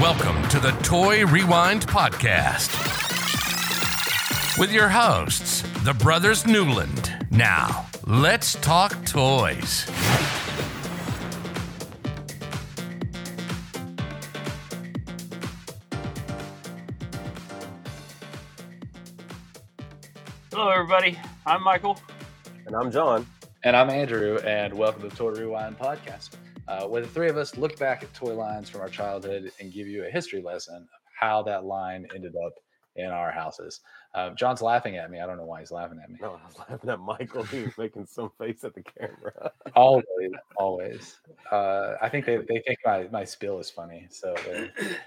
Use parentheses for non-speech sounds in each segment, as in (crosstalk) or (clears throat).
Welcome to the Toy Rewind Podcast with your hosts, the Brothers Newland. Now, let's talk toys. Hello, everybody. I'm Michael. And I'm John. And I'm Andrew, and welcome to the Toy Rewind podcast, uh, where the three of us look back at toy lines from our childhood and give you a history lesson of how that line ended up in our houses. Uh, John's laughing at me. I don't know why he's laughing at me. No, I was laughing at Michael. He was making some face at the camera. (laughs) always, always. Uh, I think they, they think my, my spill is funny. So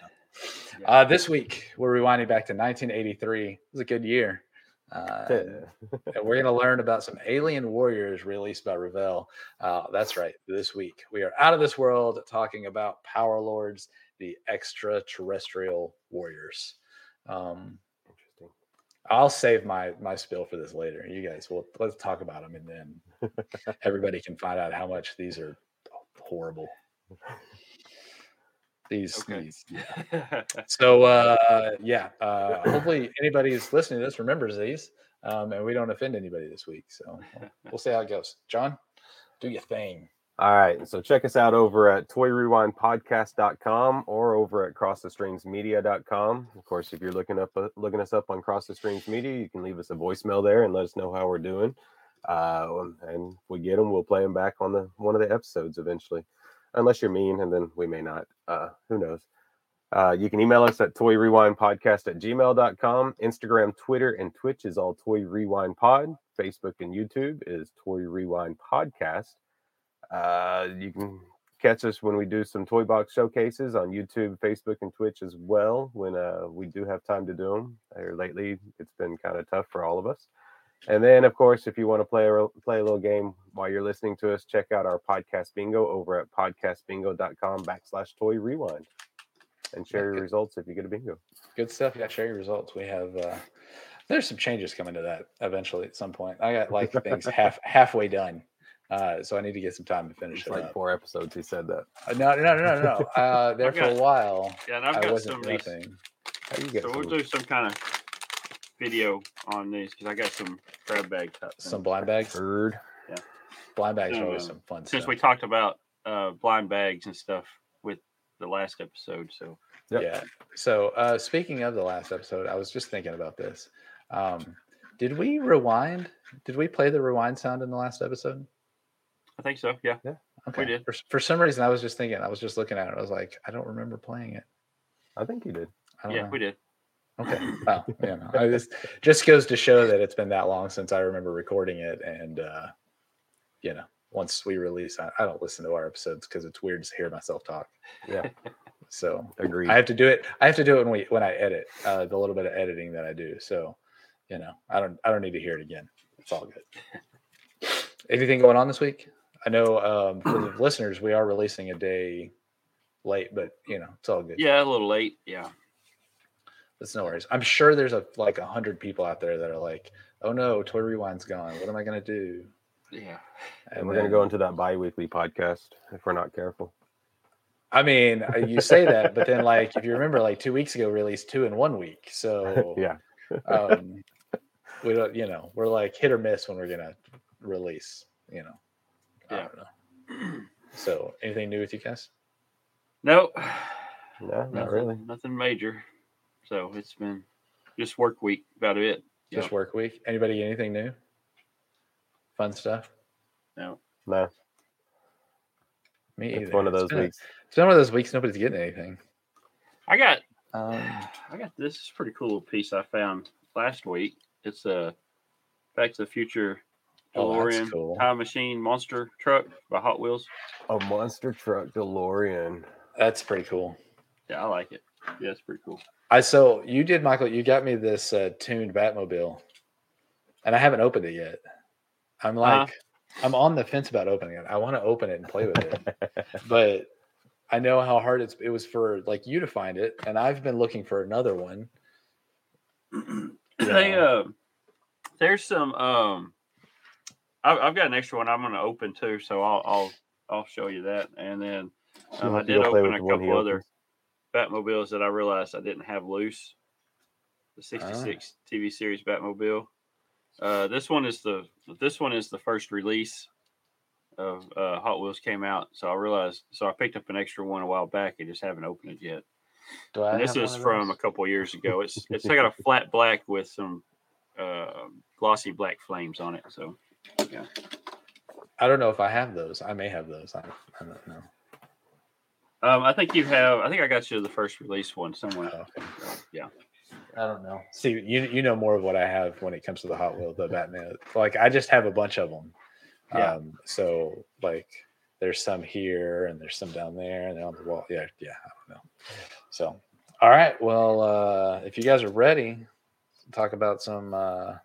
(clears throat) uh, this week, we're rewinding back to 1983. It was a good year. Uh, and we're going to learn about some alien warriors released by Revell. Uh, that's right. This week, we are out of this world talking about Power Lords, the extraterrestrial warriors. Um, Interesting. I'll save my my spill for this later. You guys, will let's talk about them, and then (laughs) everybody can find out how much these are horrible. (laughs) These, Okay. these yeah. (laughs) So uh, yeah, uh, hopefully anybody who's listening to this remembers these, um, and we don't offend anybody this week. So we'll- we'll see how it goes. John, do your thing. All right. So check us out over at toyrewindpodcast.com or over at crossthestreamsmedia.com. Of course, if you're looking up uh, looking us up on Cross the Streams Media, you can leave us a voicemail there and let us know how we're doing. Uh, and if we get them, we'll play them back on the one of the episodes eventually. Unless you're mean, and then we may not. Uh, who knows? Uh, you can email us at toyrewindpodcast at gmail.com. Instagram, Twitter, and Twitch is all Toy Rewind Pod. Facebook and YouTube is Toy Rewind Podcast. Uh, you can catch us when we do some toy box showcases on YouTube, Facebook, and Twitch as well. When uh, we do have time to do them. Or lately, it's been kind of tough for all of us. And then, of course, if you want to play a play a little game while you're listening to us, check out our podcast bingo over at podcastbingo.com backslash toy rewind, and share your Okay. results if you get a bingo. Good stuff. Yeah, share your results. We have uh, there's some changes coming to that eventually at some point. I got like things (laughs) half halfway done, uh, so I need to get some time to finish It's it like up. four episodes. He said that. Uh, no, no, no, no, no. (laughs) Uh, there I've for a while. yeah, and I've I got wasn't some of nothing. How you So we'll some- do some kind of video on these because I got some crab bag type. Some blind bags. Bird. Yeah, blind bags are always Um, some fun Since stuff. we talked about uh, blind bags and stuff with the last episode, so Yep. Yeah. So uh, speaking of the last episode, I was just thinking about this. Um, did we rewind? Did we play the rewind sound in the last episode? I think so. Yeah, yeah, Okay. did. For, for some reason, I was just thinking. I was just looking at it. I was like, I don't remember playing it. I think you did. I don't yeah, know. we did. Okay. Well, you know, I just just goes to show that it's been that long since I remember recording it, and uh, you know, once we release, I, I don't listen to our episodes because it's weird to hear myself talk. Yeah, So agreed. I have to do it. I have to do it when we when I edit uh, the little bit of editing that I do. So, you know, I don't I don't need to hear it again. It's all good. Anything going on this week? I know um, for the (clears throat) listeners, we are releasing a day late, but you know, it's all good. Yeah, a little late. Yeah, It's no worries. I'm sure there's a like a hundred people out there that are like, "Oh no, Toy Rewind's gone. What am I gonna do?" yeah. and we're gonna go into that bi-weekly podcast if we're not careful. I mean, uh, you say that, but then like if you remember, like two weeks ago, we released two in one week. So (laughs) yeah, um, we don't, you know, we're like hit or miss when we're gonna release. You know, I Yeah. don't know. So, anything new with you guys? No, no, not nothing, really. Nothing major. So it's been just work week. About it. Just Yep. work week. Anybody anything new? Fun stuff. No. No, Me either. it's one of those been a- weeks. It's been one of those weeks. Nobody's getting anything. I got Um, (sighs) I got this is pretty cool piece I found last week. It's a Back to the Future Oh, DeLorean cool. time machine monster truck by Hot Wheels. A monster truck DeLorean. that's pretty cool. Yeah, I like it. Yeah, it's pretty cool. I so you did, Michael. You got me this uh, tuned Batmobile, and I haven't opened it yet. I'm Uh-huh. like, I'm on the fence about opening it. I want to open it and play with it, (laughs) but I know how hard it's. It was for like you to find it, and I've been looking for another one. they Yeah. uh, there's some um, I, I've got an extra one I'm going to open too, so I'll I'll I'll show you that, and then So um, you I have to did go play open a the one he couple other opens. Batmobiles that I realized I didn't have loose. The '66 TV series Batmobile. Uh, this one is the this one is the first release of uh, Hot Wheels came out, so I realized. So I picked up an extra one a while back. and just haven't opened it yet. Do I And this is from a couple years ago. It's (laughs) it's got a flat black with some uh, glossy black flames on it. So yeah, I don't know if I have those. I may have those. I, I don't know. Um, I think you have. I think I got you the first release one somewhere. Oh, okay. yeah. I don't know. See, you you know more of what I have when it comes to the Hot Wheel, the Batman. Like I just have a bunch of them. Yeah. Um, so like there's some here and there's some down there and they're on the wall. Yeah, yeah, I don't know. So all right. Well, uh if you guys are ready, talk about some uh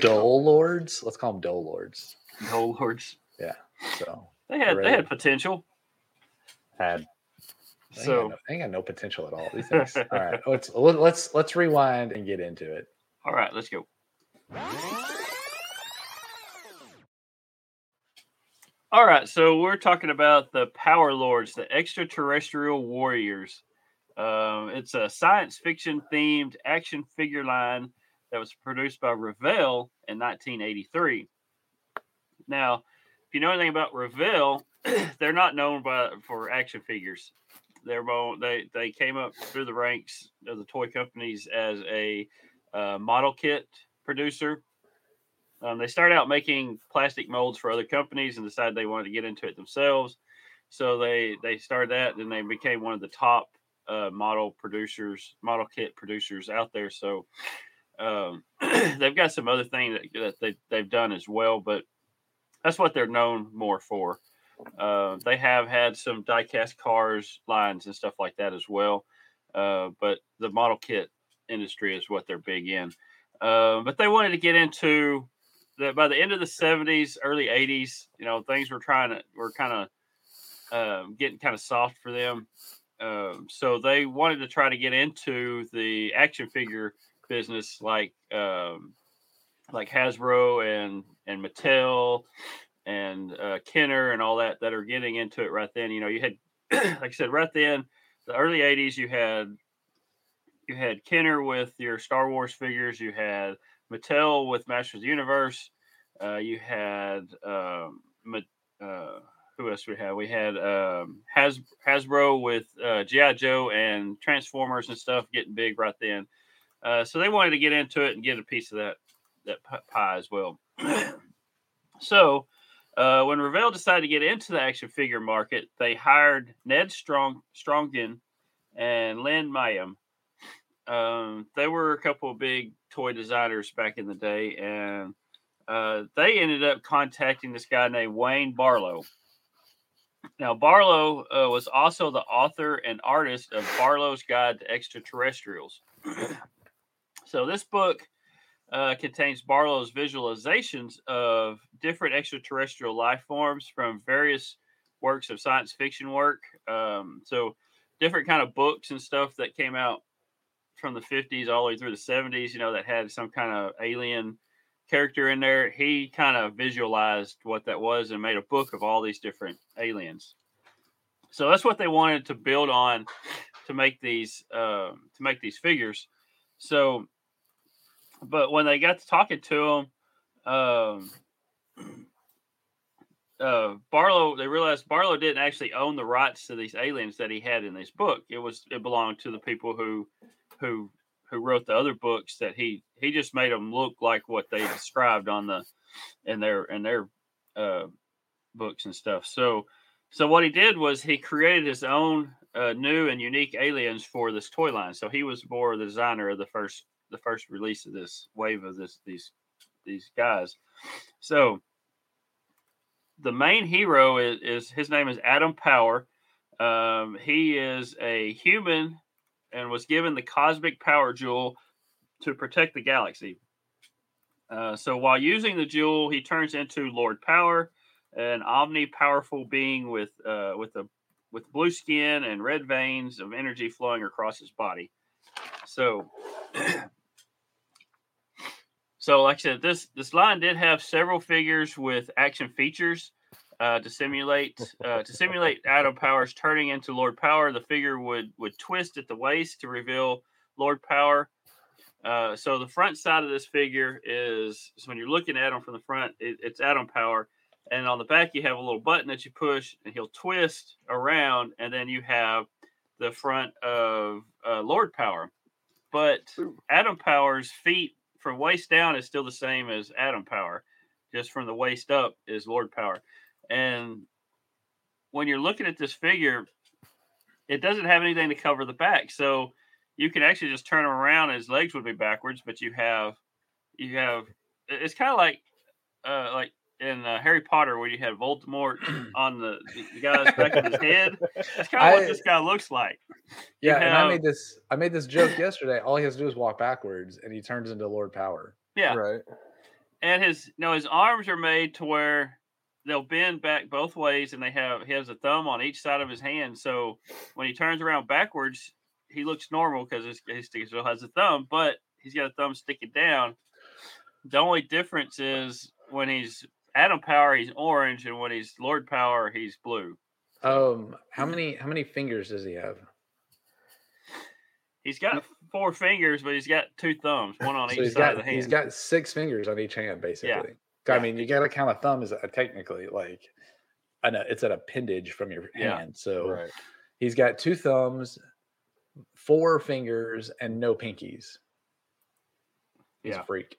Dole Lords. Let's call them Dole Lords. No lords. Yeah. So They had they had potential. Had ain't, So got no, ain't got no potential at all. These (laughs) things. all right. Let's let's let's rewind and get into it. all right, let's go. All right, so we're talking about the Power Lords, the extraterrestrial warriors. Um, it's a science fiction themed action figure line that was produced by Revell in 1983. Now, if you know anything about Revell, (clears throat) they're not known by for action figures. They're more, they they came up through the ranks of the toy companies as a uh, model kit producer. Um, they started out making plastic molds for other companies and decided they wanted to get into it themselves. So they they started that, and they became one of the top uh, model producers, model kit producers out there. So um, (clears throat) they've got some other things that, that they they've done as well, but that's what they're known more for. Uh, they have had some diecast cars lines and stuff like that as well, uh, but the model kit industry is what they're big in. Uh, but they wanted to get into that by the end of the 70s, early 80s. You know, things were trying to were kind of um, getting kind of soft for them. Um, so they wanted to try to get into the action figure business, like um, like Hasbro and and Mattel and uh, Kenner and all that that are getting into it right then. You know, you had, (clears throat) like I said, right then, the early '80s, you had you had Kenner with your Star Wars figures, you had Mattel with Masters of the Universe, uh, you had um, uh, who else we had? We had um, Has Hasbro with uh, GI Joe and Transformers and stuff getting big right then. Uh, so they wanted to get into it and get a piece of that that pie as well. (clears throat) so uh, when Revell decided to get into the action figure market, they hired Ned Strong Strongden and Lynn Mayhem. Um, they were a couple of big toy designers back in the day, and uh, they ended up contacting this guy named Wayne Barlowe. Now, Barlowe uh, was also the author and artist of Barlowe's Guide to Extraterrestrials. (clears throat) so, this book uh, contains Barlowe's visualizations of different extraterrestrial life forms from various works of science fiction work. Um, so, different kind of books and stuff that came out from the 50s all the way through the 70s, you know, that had some kind of alien character in there. He kind of visualized what that was and made a book of all these different aliens. So that's what they wanted to build on to make these um, to make these figures. So, but when they got to talking to him, um, uh, Barlowe, they realized Barlowe didn't actually own the rights to these aliens that he had in this book. It was it belonged to the people who who who wrote the other books that he he just made them look like what they described on the in their in their uh, books and stuff. So so what he did was he created his own uh, new and unique aliens for this toy line. So he was more the designer of the first the first release of this wave of this these these guys. So the main hero is, is his name is Adam Power. Um, he is a human and was given the cosmic power jewel to protect the galaxy. Uh, so while using the jewel, he turns into Lord Power, an omni-powerful being with uh, with a with blue skin and red veins of energy flowing across his body. So, (clears throat) so like I said, this this line did have several figures with action features. uh, to simulate uh, to simulate (laughs) Adam Power's turning into Lord Power. The figure would would twist at the waist to reveal Lord Power. Uh, so the front side of this figure is so when you're looking at him from the front, it, it's Adam Power, and on the back you have a little button that you push, and he'll twist around, and then you have the front of uh, Lord Power. But Adam Power's feet from waist down is still the same as Adam Power, just from the waist up is Lord Power. And when you're looking at this figure, it doesn't have anything to cover the back. So you can actually just turn him around his legs would be backwards, but you have you have it's kind of like uh like in uh, Harry Potter where you had Voldemort (clears throat) on the, the guy's back of his head. That's kind of what this guy looks like. Yeah, have, and I made this I made this joke yesterday. All he has to do is walk backwards and he turns into Lord Power. Yeah. Right. And his you know his arms are made to where they'll bend back both ways and they have he has a thumb on each side of his hand. So when he turns around backwards, he looks normal because his he still has a thumb, but he's got a thumb sticking down. The only difference is when he's Adam Power, he's orange, and when he's Lord Power, he's blue. Um, how many how many fingers does he have? He's got four fingers, but he's got two thumbs, one on (laughs) so each side got, of the hand. He's got six fingers on each hand, basically. Yeah. I mean, you got to count a thumb as a, technically like, an, it's an appendage from your yeah. hand. So right. he's got two thumbs, four fingers and no pinkies. He's yeah. a freak.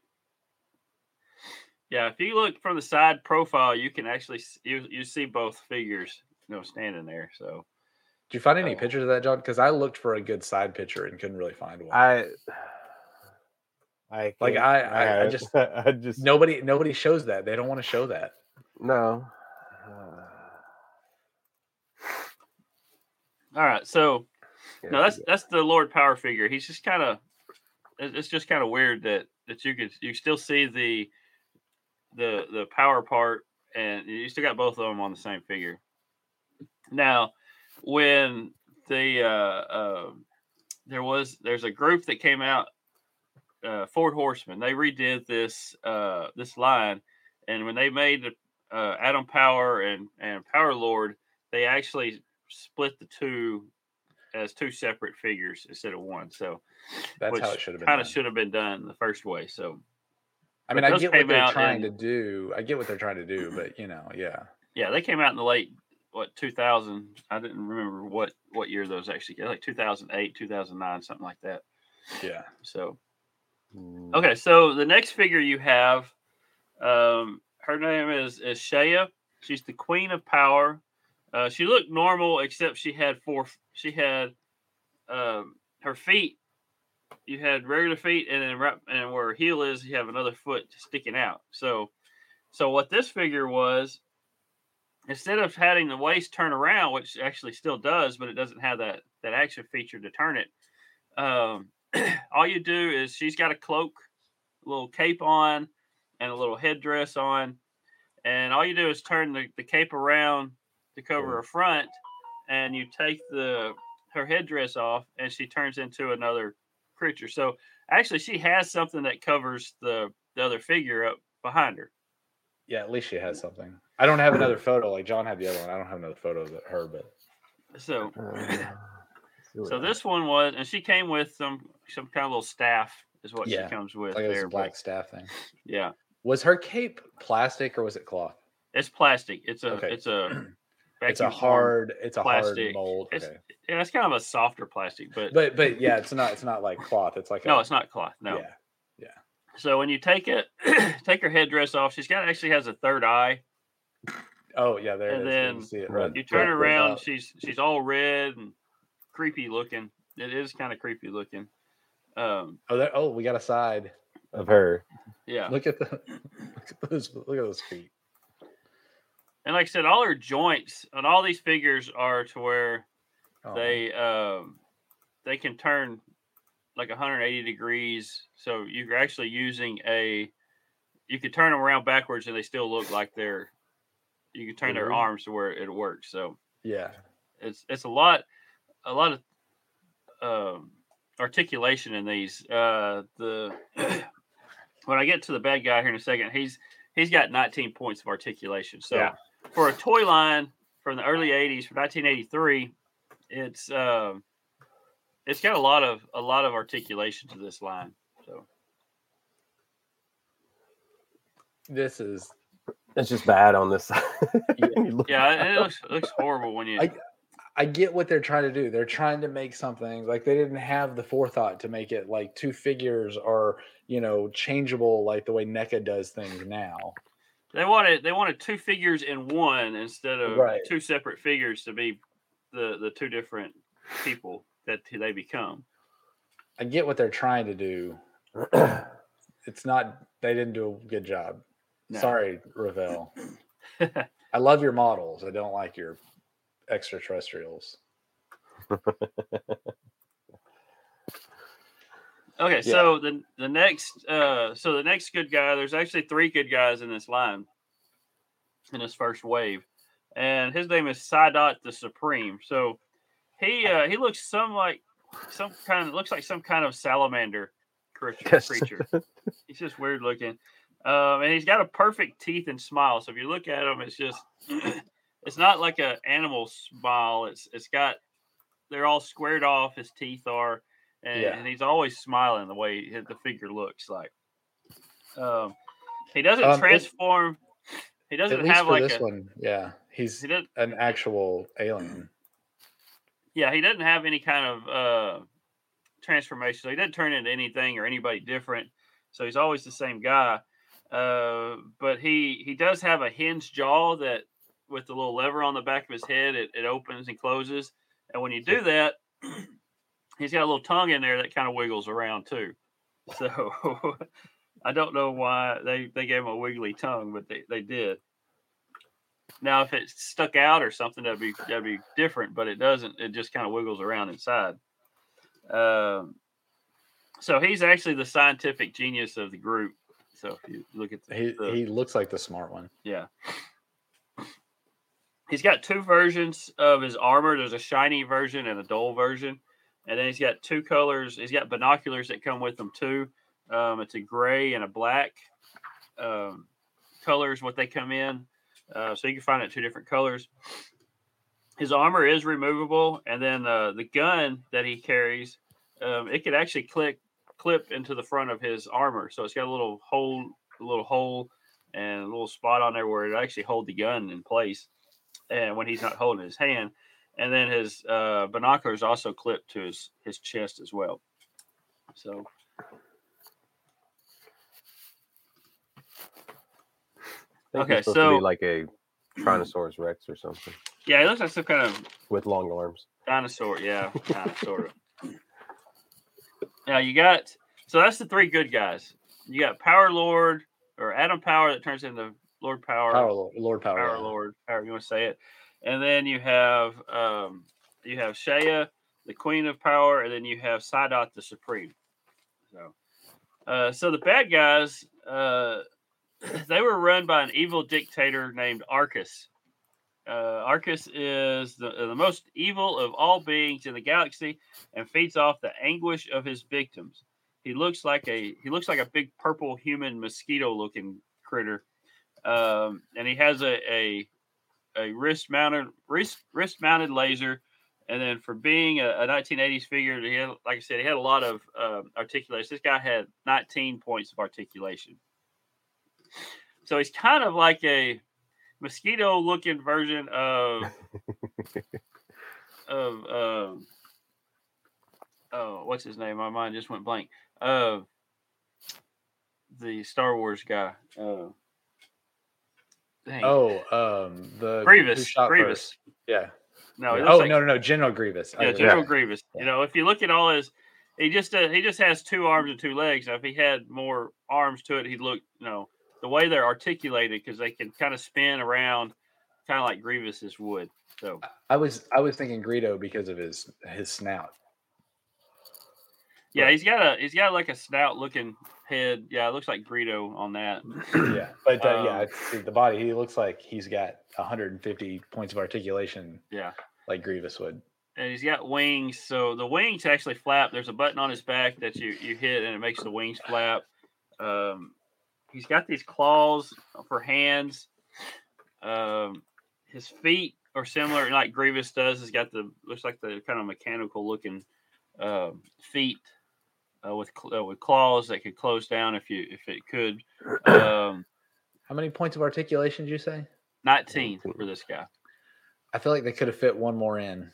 Yeah, if you look from the side profile, you can actually you you see both figures, you know, standing there. So, did you find any uh, pictures of that, John? Because I looked for a good side picture and couldn't really find one. I, I like I I, I just (laughs) I just nobody nobody shows that. They don't want to show that. No. (sighs) All right, so no, that's that's the Lord Power figure. He's just kind of it's just kind of weird that that you could you still see the the the power part and you still got both of them on the same figure. Now, when the uh, uh, there was there's a group that came out, uh, Four Horsemen. They redid this uh, this line, and when they made the uh, Adam Power and and Power Lord, they actually split the two as two separate figures instead of one. So that's how it should have been. Kind of should have been done the first way. So I mean, I get what they're trying in, to do. I get what they're trying to do, but you know, yeah. Yeah, they came out in the late what 2000. I didn't remember what what year those actually get, like 2008, 2009, something like that. Yeah. So mm. okay, so the next figure you have, um, her name is is Shaya. She's the Queen of Power. Uh, she looked normal except she had four. She had um, her feet. You had regular feet, and then right, and where her heel is, you have another foot sticking out. So, so what this figure was, instead of having the waist turn around, which actually still does, but it doesn't have that that action feature to turn it. Um, (clears throat) all you do is she's got a cloak, a little cape on, and a little headdress on, and all you do is turn the, the cape around to cover her front, and you take the her headdress off, and she turns into another creature. So actually, she has something that covers the the other figure up behind her. Yeah, at least she has something. I don't have another photo like John had the other one. I don't have another photo of her, but so uh, so this one was, and she came with some some kind of little staff is what yeah, she comes with. Like there, black but, staff thing. Yeah. Was her cape plastic or was it cloth? It's plastic. It's a okay. it's a (clears throat) it's a hard it's a plastic. hard mold. It's, okay. Yeah, it's kind of a softer plastic, but but but yeah, it's not it's not like cloth. It's like no, a, it's not cloth. No. Yeah. Yeah. So when you take it, (clears throat) take her headdress off, she's got actually has a third eye. Oh yeah, there and then you, see it red, you turn around, she's she's all red and creepy looking. It is kind of creepy looking. Um, oh, there, oh, we got a side of her. Yeah. Look at the (laughs) look at those look at those feet. And like I said, all her joints and all these figures are to where oh. they um, they can turn like 180 degrees. So you're actually using a you can turn them around backwards and they still look like they're you can turn mm-hmm. their arms to where it works. So yeah, it's it's a lot a lot of um, articulation in these. Uh, the (clears throat) when I get to the bad guy here in a second, he's he's got 19 points of articulation. So. Yeah for a toy line from the early '80s, from 1983, it's uh, it's got a lot of a lot of articulation to this line. So this is It's just bad on this side. (laughs) Yeah. Yeah, it looks it looks horrible when you. I- I get what they're trying to do. They're trying to make something like they didn't have the forethought to make it like two figures are, you know changeable like the way NECA does things now. They wanted they wanted two figures in one instead of Right. two separate figures to be the the two different people that they become. I get what they're trying to do. (clears throat) It's not they didn't do a good job. No. Sorry, Revell. (laughs) I love your models. I don't like your extraterrestrials. (laughs) Okay, Yeah. so the the next uh so the next good guy, there's actually three good guys in this line in this first wave. And his name is Sydot the Supreme. So he uh he looks some like some kind of looks like some kind of salamander creature. (laughs) Yes. creature. He's just weird looking. Um, and he's got a perfect teeth and smile. So if you look at him, it's just (clears throat) it's not like an animal smile. It's it's got they're all squared off. His teeth are, and, Yeah. and he's always smiling the way his- the figure looks like. Um, he doesn't Um, transform. he doesn't have like this a. one, yeah, he's He an actual alien. Yeah, he doesn't have any kind of uh, transformation. So he doesn't turn into anything or anybody different. So he's always the same guy. Uh, but he he does have a hinged jaw that with the little lever on the back of his head, it, it opens and closes. And when you do that, he's got a little tongue in there that kind of wiggles around too. So (laughs) I don't know why they, they gave him a wiggly tongue, but they, they did. Now, if it stuck out or something, that'd be that'd be different. But it doesn't. It just kind of wiggles around inside. Um, so he's actually the scientific genius of the group. So if you look at the, He the- he looks like the smart one. yeah. He's got two versions of his armor. There's a shiny version and a dull version. And then he's got two colors. He's got binoculars that come with them too. Um, it's a gray and a black um, colors, what they come in. Uh, so you can find it two different colors. His armor is removable. And then uh, the gun that he carries, um, it could actually click clip into the front of his armor. So it's got a little hole, a little hole and a little spot on there where it actually hold the gun in place and when he's not holding his hand and then his uh, binoculars also clip to his his chest as well so Okay, it's to so- be like a Tyrannosaurus Rex or something yeah he looks like some kind of with long arms. dinosaur yeah kind of sort of now you got so that's the three good guys you got power lord or adam power that turns into lord power Power Lord, Lord Power. Power. Lord, however you want to say it. And then you have um, you have Shea, the Queen of Power, and then you have Sydot, the Supreme. So, uh, so the bad guys, uh, (clears throat) they were run by an evil dictator named Arkus. Uh, Arkus is the, the most evil of all beings in the galaxy and feeds off the anguish of his victims. He looks like a he looks like a big purple human mosquito looking critter um, and he has a a, a wrist mounted wrist wrist mounted laser. And then for being a, a 1980s figure, he had, like I said, he had a lot of um articulation. This guy had 19 points of articulation. So he's kind of like a mosquito looking version of (laughs) of um oh what's his name? My mind just went blank. Of the Star Wars guy. Uh, dang. Oh, um, the Grievous. Grievous. first. Yeah. No, Yeah. Oh like- no, no, no, General Grievous. Yeah, Oh, General Grievous. Yeah. You know, if you look at all his, he just uh, he just has two arms and two legs. Now, if he had more arms to it, he'd look. You know, the way they're articulated because they can kind of spin around, kind of like Grievous's would. So I was I was thinking Greedo because of his his snout. Yeah, he's got a he's got like a snout looking head. Yeah, it looks like Greedo on that. yeah, (clears throat) but uh, yeah, Um, it's, the body he looks like he's got 150 points of articulation Yeah. like Grievous would. and he's got wings. So the wings actually flap. There's a button on his back that you you hit, and it makes the wings flap. Um, he's got these claws for hands. Um, his feet are similar, like Grievous does. He's got the looks like the kind of mechanical looking uh, feet uh, with uh, with claws that could close down if you if it could. Um, (clears throat) How many points of articulation did you say? 19 for this guy I feel like they could have fit one more in.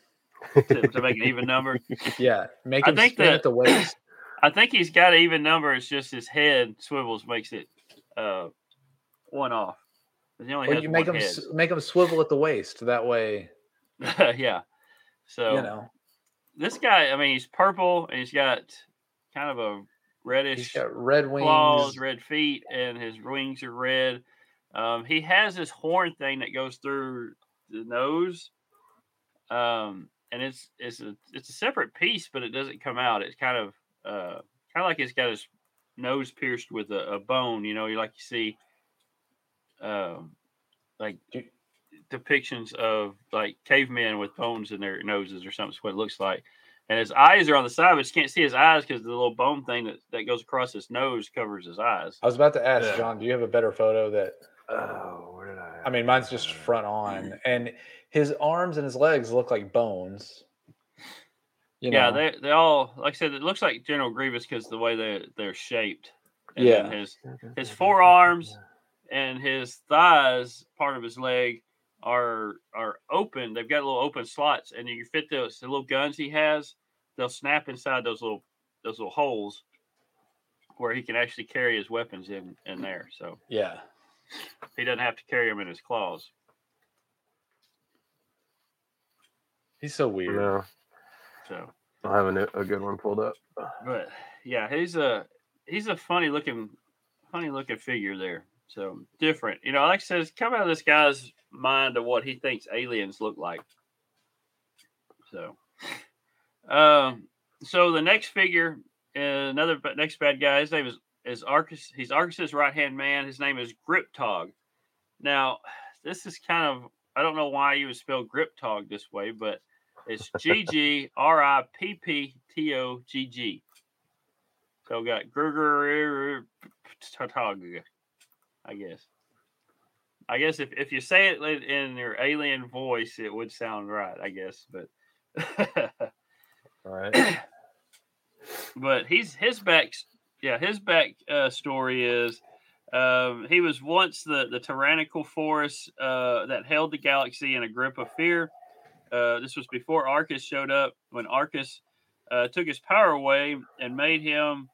to, to make an even number. (laughs) Yeah, make I think spin that- at the waist. (clears throat) I think he's got an even number. It's just his head swivels makes it uh, one off. He only has you make him s- make him swivel at the waist. That way, (laughs) yeah. So you know, this guy, I mean, he's purple and he's got kind of a he's reddish got red wings. claws, red feet, and his wings are red. Um, he has this horn thing that goes through the nose, um, and it's it's a it's a separate piece, but it doesn't come out. It's kind of uh, kind of like it's got his nose pierced with a, a bone. You know, you like you see, um, like depictions of like cavemen with bones in their noses or something. Is what it looks like. And his eyes are on the side, but you can't see his eyes because the little bone thing that, that goes across his nose covers his eyes. I was about to ask Yeah. John, do you have a better photo that? Oh, where did I? I mean, mine's just front on, and his arms and his legs look like bones. You yeah, know? they they all like I said, it looks like General Grievous because the way they they're shaped. And Yeah. his his forearms and his thighs, part of his leg, are are open. They've got little open slots, and you can fit those the little guns he has. They'll snap inside those little those little holes where he can actually carry his weapons in in mm. there. So yeah. he doesn't have to carry them in his claws. He's so weird. No, So. I'll have a, new- a good one pulled up. but yeah, he's a he's a funny looking funny looking figure there. So different, you know. Like I said, it's come out of this guy's mind of what he thinks aliens look like. So, um, so the next figure, uh, another next bad guy. His name is is Arkus. He's Arkus's right hand man. His name is Griptog. Now, this is kind of I don't know why you would spell Griptog this way, but it's G G (laughs) R I P P T O G G. So we got Grr I guess. I guess if, if you say it in your alien voice, it would sound right, I guess. But All right. (coughs) but he's his back yeah his back uh, story is um, he was once the the tyrannical force uh, that held the galaxy in a grip of fear uh, this was before arkus showed up when arkus uh, took his power away and made him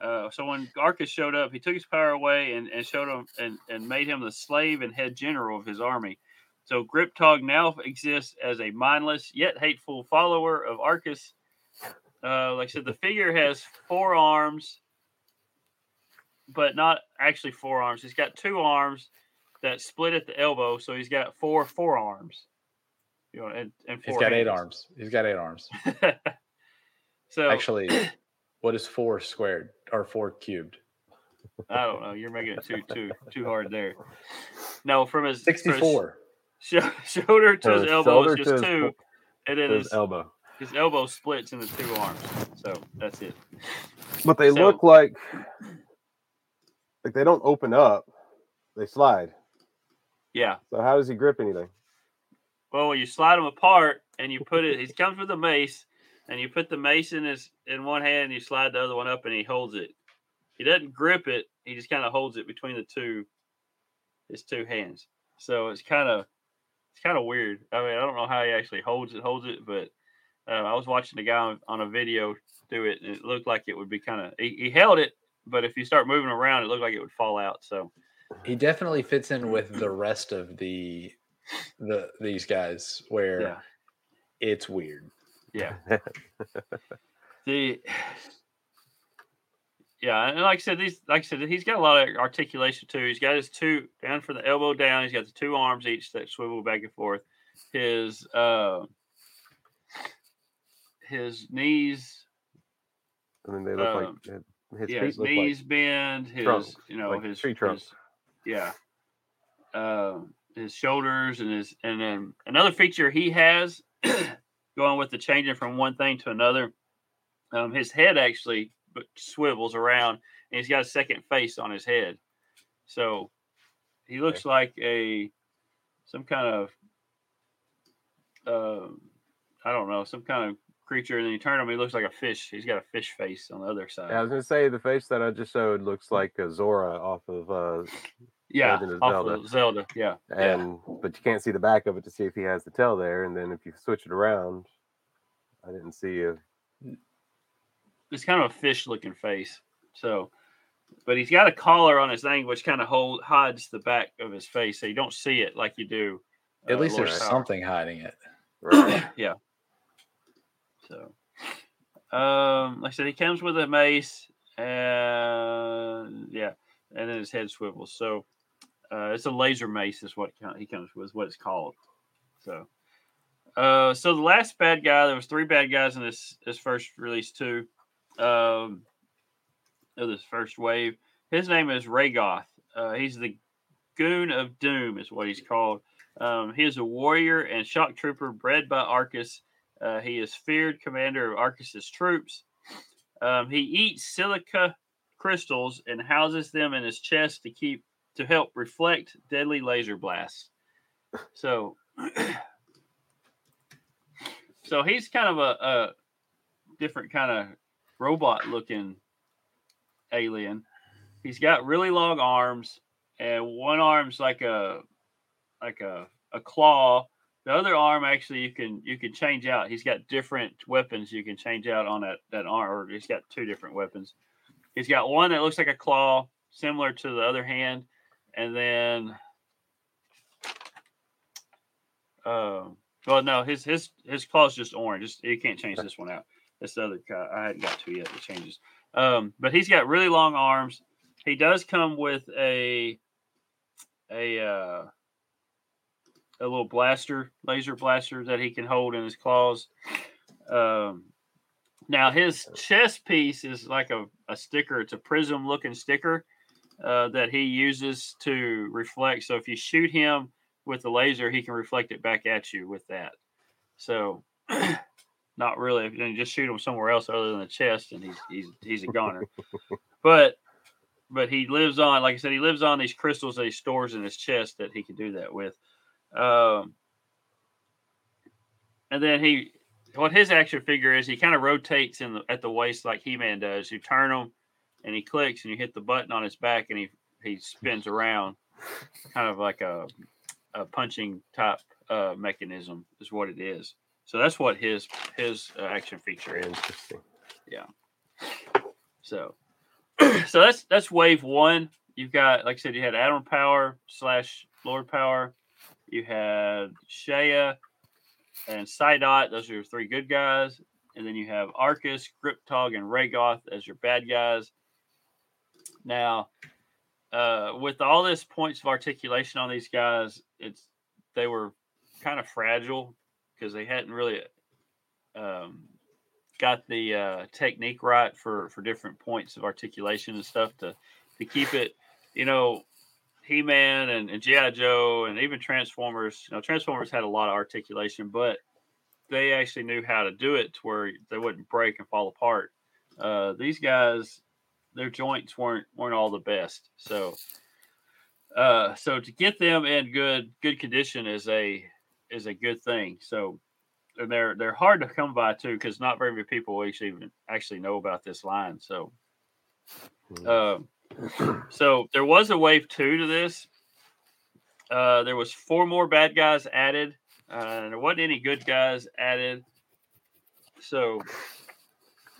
uh, so when arkus showed up he took his power away and, and showed him and, and made him the slave and head general of his army so griptog now exists as a mindless yet hateful follower of arkus uh, like I said, the figure has four arms, but not actually four arms. He's got two arms that split at the elbow, so he's got four forearms. You know, and, and He's four got eight arms. He's got eight arms. (laughs) so Actually, what is four squared or four cubed? I don't know. You're making it too too too hard there. No, from his from his Sixty-four. (laughs) shoulder to his his elbow is just two, fo- and then His his, elbow. his elbow splits into two arms. So that's it. But they So- look like like they don't open up; they slide. Yeah. So how does he grip anything? Well, you slide them apart and you put it. He comes with a mace, and you put the mace in his in one hand, and you slide the other one up, and he holds it. He doesn't grip it. He just kind of holds it between the two, his two hands. So it's kind of it's kind of weird. I mean, I don't know how he actually holds it, holds it, but uh, I was watching the guy on, on a video do it, and it looked like it would be kind of. He, he held it, but if you start moving around, it looked like it would fall out. So He definitely fits in with the rest of the the these guys where yeah. it's weird. Yeah. (laughs) the (sighs) yeah, and like I said, these like I said, he's got a lot of articulation too. He's got his two down from the elbow down. He's got the two arms each that swivel back and forth. His uh his knees, I mean, they look Um, like his yeah, feet his look knees like bend. His you know like his tree trunks. his- yeah. Um, his shoulders and his and then another feature he has (clears throat) going with the changing from one thing to another. Um, his head actually swivels around, and he's got a second face on his head. So he looks like a some kind of uh, I don't know, some kind of creature, and then you turn him, he looks like a fish. He's got a fish face on the other side. Yeah, I was gonna say the face that I just showed looks like a Zora off of uh yeah, Legend of off Zelda. of Zelda. Yeah, and but you can't see the back of it to see if he has the tail there, and then if you switch it around, I didn't see a it's kind of a fish-looking face. So, but he's got a collar on his thing, which kind of hold hides the back of his face, so you don't see it like you do. At uh, least Lord there's Power. something hiding it. right. (coughs) yeah. So, um, like I said, he comes with a mace, and yeah, and then his head swivels. So, uh, it's a laser mace, is what he comes with, what it's called. So, uh, so the last bad guy, there was three bad guys in this this first release too, um, of this first wave. His name is Raygoth. Uh, he's the Goon of Doom, is what he's called. Um, he is a warrior and shock trooper bred by Arkus. Uh, he is feared commander of Arkus's troops. Um, he eats silica crystals and houses them in his chest to keep to help reflect deadly laser blasts. So, (clears throat) so he's kind of a, a different kind of robot looking alien. He's got really long arms, and one arm's like a like a, a claw. The other arm actually you can you can change out. He's got different weapons you can change out on that that arm. Or he's got two different weapons. He's got one that looks like a claw, similar to the other hand, and then um well no his his his claw's just orange. Just, you can't change this one out. This other guy I hadn't got to yet. It changes. Um, but he's got really long arms. He does come with a a uh, a little blaster, laser blaster that he can hold in his claws. Um, now his chest piece is like a, a sticker. It's a prism looking sticker uh, that he uses to reflect. So if you shoot him with the laser, he can reflect it back at you with that. So (clears throat) not really. If you just shoot him somewhere else other than the chest, and he's he's he's a goner. (laughs) but but he lives on, like I said, he lives on these crystals that he stores in his chest that he can do that with. Um, and then he, what his action figure is, he kind of rotates in the, at the waist like He Man does. You turn him, and he clicks, and you hit the button on his back, and he he spins around, kind of like a a punching type uh, mechanism is what it is. So that's what his his uh, action feature is. Interesting. So, (clears throat) so that's that's wave one. You've got, like I said, you had Adam Power slash Lord Power. You had Shea and Sydot. Those are your three good guys. And then you have Arkus, Griptog, and Raygoth as your bad guys. Now, uh, with all this points of articulation on these guys, it's they were kind of fragile because they hadn't really um, got the uh, technique right for for different points of articulation and stuff to to keep it. You know, He Man and, and GI Joe and even Transformers. You know, Transformers had a lot of articulation, but they actually knew how to do it to where they wouldn't break and fall apart. Uh, these guys, their joints weren't weren't all the best. So, uh, so to get them in good good condition is a is a good thing. So, and they're they're hard to come by too because not very many people actually even actually know about this line. So, um, so there was a wave two to this. Uh, there was four more bad guys added, uh, and there wasn't any good guys added. So,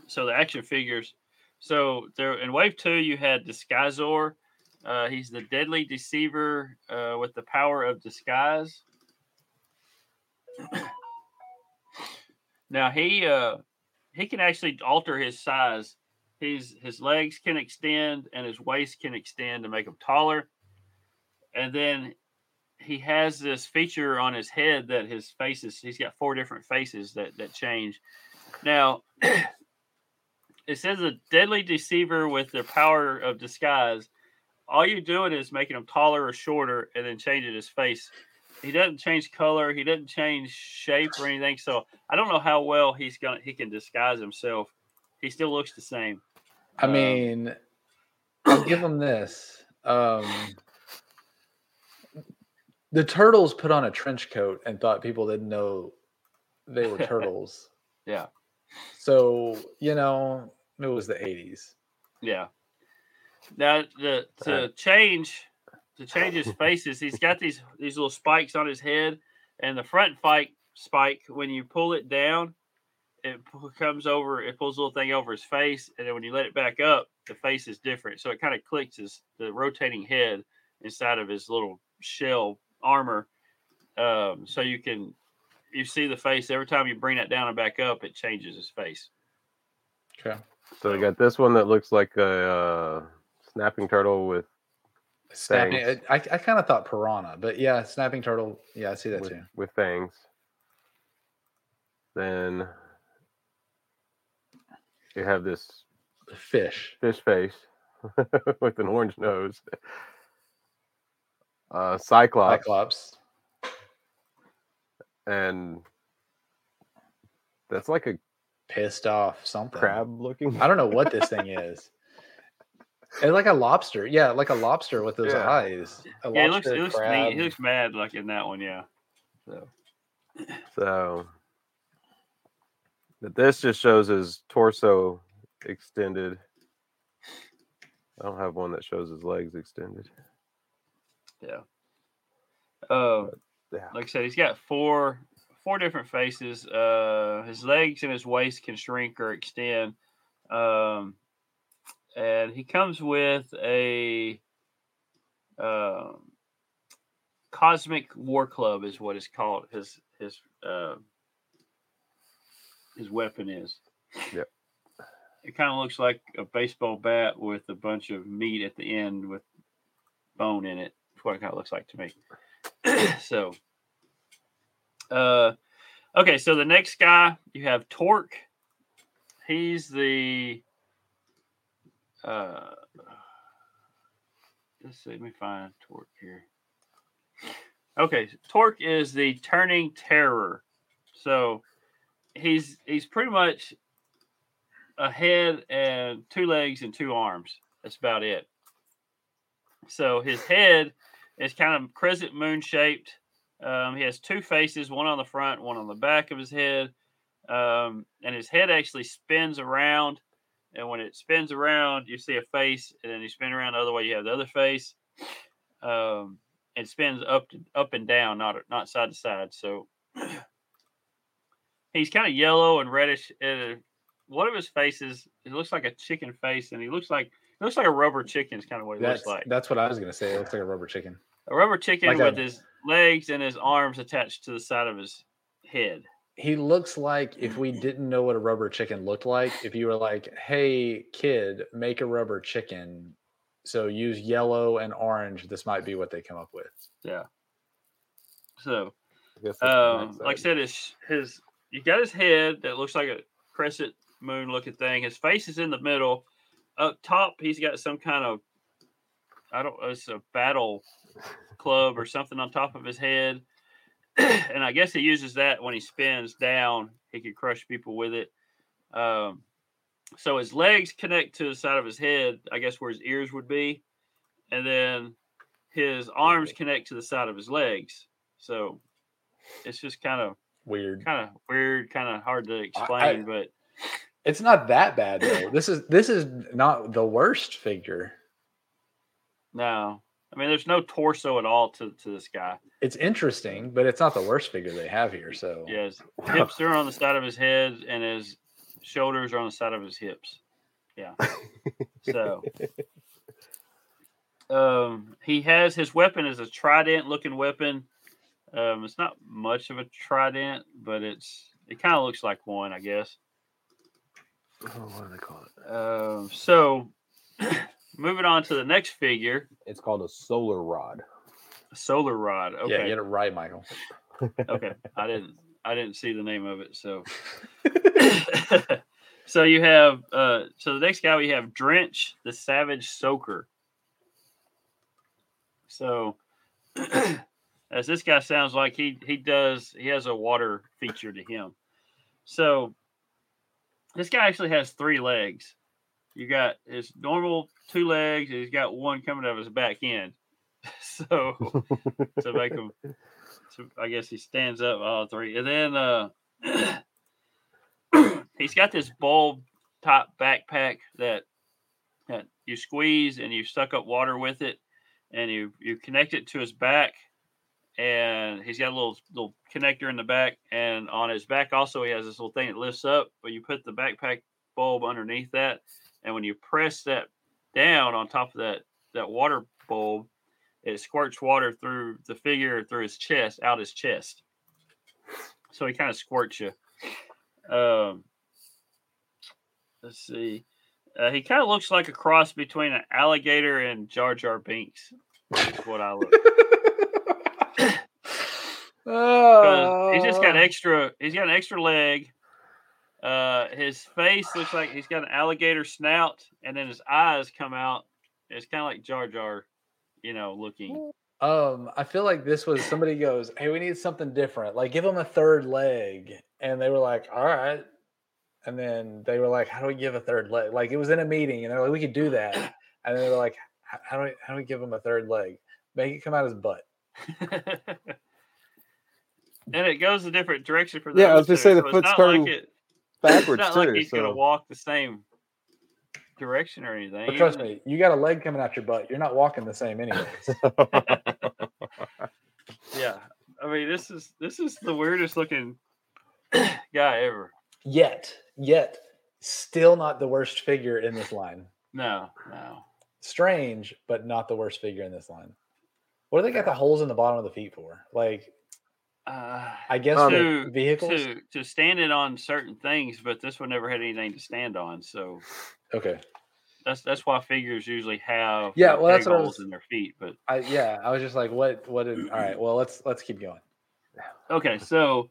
so the action figures. So there in wave two, you had Disguisor. Uh, he's the deadly deceiver uh, with the power of disguise. now he uh, he can actually alter his size. He's his legs can extend and his waist can extend to make him taller. And then he has this feature on his head that his faces he's got four different faces that that change. Now (clears throat) it says a deadly deceiver with the power of disguise. All you're doing is making him taller or shorter and then changing his face. He doesn't change color, he doesn't change shape or anything. So I don't know how well he's gonna he can disguise himself. He still looks the same. I Um, mean, I'll give them this. Um, the turtles put on a trench coat and thought people didn't know they were (laughs) turtles. yeah, So you know, it was the '80s. yeah. Now the to change to change his faces, he's got these these little spikes on his head, and the front spike spike when you pull it down, it comes over. It pulls a little thing over his face, and then when you let it back up, the face is different. So it kind of clicks his the rotating head inside of his little shell armor. Um, so you can you see the face every time you bring that down and back up, it changes his face. Okay. So we got this one that looks like a uh, snapping turtle with Snapping. Fangs. I, I kind of thought piranha, but yeah, snapping turtle. Yeah, I see that with, too. with fangs. Then you have this Fish. fish face (laughs) with an orange nose. Uh, Cyclops, Cyclops. and that's like a Pissed off something. crab looking. I don't know what this thing (laughs) is. It's like a lobster. Yeah, like a lobster with those Yeah. eyes. A Yeah, he looks lobster, he looks crab. neat. He looks mad like in that one, yeah. So So, but this just shows his torso extended. I don't have one that shows his legs extended. yeah. Uh, Yeah. like I said, he's got four four different faces. Uh, his legs and his waist can shrink or extend. Um, and he comes with a um, cosmic war club, is what it's called. His his uh, his weapon is. Yep. It kind of looks like a baseball bat with a bunch of meat at the end with bone in it. That's what it kind of looks like to me. (clears throat) so, uh, okay. So the next guy you have Torque. He's the. Uh, let's see. Let me find Torque here. Okay, Torque is the turning terror. So he's he's pretty much a head and two legs and two arms. That's about it. So his head is kind of crescent moon shaped. Um, he has two faces, one on the front, one on the back of his head. Um, and his head actually spins around. And when it spins around, you see a face, and then you spin around the other way, you have the other face. Um, it spins up to, up and down, not not side to side. So (clears throat) he's kind of yellow and reddish. And one of his faces, it looks like a chicken face, and he looks like it looks like a rubber chicken. Is kind of what he That's looks like. that's what I was gonna say. It looks like a rubber chicken. A rubber chicken Like with a- his legs and his arms attached to the side of his head. He looks like if we didn't know what a rubber chicken looked like, if you were like, "Hey kid, make a rubber chicken," so use yellow and orange. This might be what they come up with. Yeah. So, I guess that's the um, like I said, his his you got his head that looks like a crescent moon looking thing. His face is in the middle. Up top, he's got some kind of I don't. It's a battle club or something on top of his head, (clears throat) and I guess he uses that when he spins down. He can crush people with it. Um, so his legs connect to the side of his head. I guess where his ears would be, and then his arms connect to the side of his legs. So it's just kind of Weird. kind of weird, kind of hard to explain, but It's not that bad though. This is this is not the worst figure. no. I mean, there's no torso at all to, to this guy. It's interesting, but it's not the worst figure they have here. So Yeah, his hips are on the side of his head, and his shoulders are on the side of his hips. Yeah. So, (laughs) um, he has his weapon is a trident looking weapon. Um, it's not much of a trident, but it's it kind of looks like one, I guess. Oh, what do they call it? Um, so, moving on to the next figure, It's called a solar rod. a solar rod. Okay. yeah, get it right, Michael. okay i didn't i didn't see the name of it so (laughs) (laughs) so you have uh so the next guy we have drench the savage soaker so (clears throat) as this guy sounds like he he does he has a water feature to him so this guy actually has three legs you got his normal two legs and he's got one coming out of his back end (laughs) so to make him so I guess he stands up all three. And then uh (clears throat) he's got this bulb top backpack that that you squeeze and you suck up water with it, and you you connect it to his back, and he's got a little little connector in the back, and on his back also he has this little thing that lifts up, but you put the backpack bulb underneath that, and when you press that down on top of that that water bulb, it squirts water through the figure through his chest, out his chest. So he kind of squirts you. Um, let's see. Uh, he kind of looks like a cross between an alligator and Jar Jar Binks. Is what I look. (laughs) (laughs) He's just got extra. He's got an extra leg. Uh, his face looks like he's got an alligator snout, and then his eyes come out. It's kind of like Jar Jar, you know, looking. Um, I feel like this was somebody goes, "Hey, we need something different. Like, give him a third leg," and they were like, "All right." And then they were like, "How do we give a third leg?" Like, it was in a meeting, and they're like, "We could do that." (coughs) And then they were like, "How do we how do we give him a third leg? Make it come out his butt." (laughs) and it goes a different direction for that. Yeah, I was just two, saying the so it's foot's not turning like it, Backwards it's not too. like he's so. gonna walk the same direction or anything. But trust me, you got a leg coming out your butt. You're not walking the same anyway. (laughs) Yeah, I mean this is this is the weirdest looking (clears throat) guy ever. yet, yet, still not the worst figure in this line. No, no. Strange, but not the worst figure in this line. What do they got the holes in the bottom of the feet for? Like, Uh, I guess Um, to, vehicles. to to stand it on certain things, but this one never had anything to stand on. So Okay. that's that's why figures usually have Yeah, uh, well, that's peg what I holes was- in their feet. But I yeah, I was just like, what what did all right, well let's let's keep going. okay, so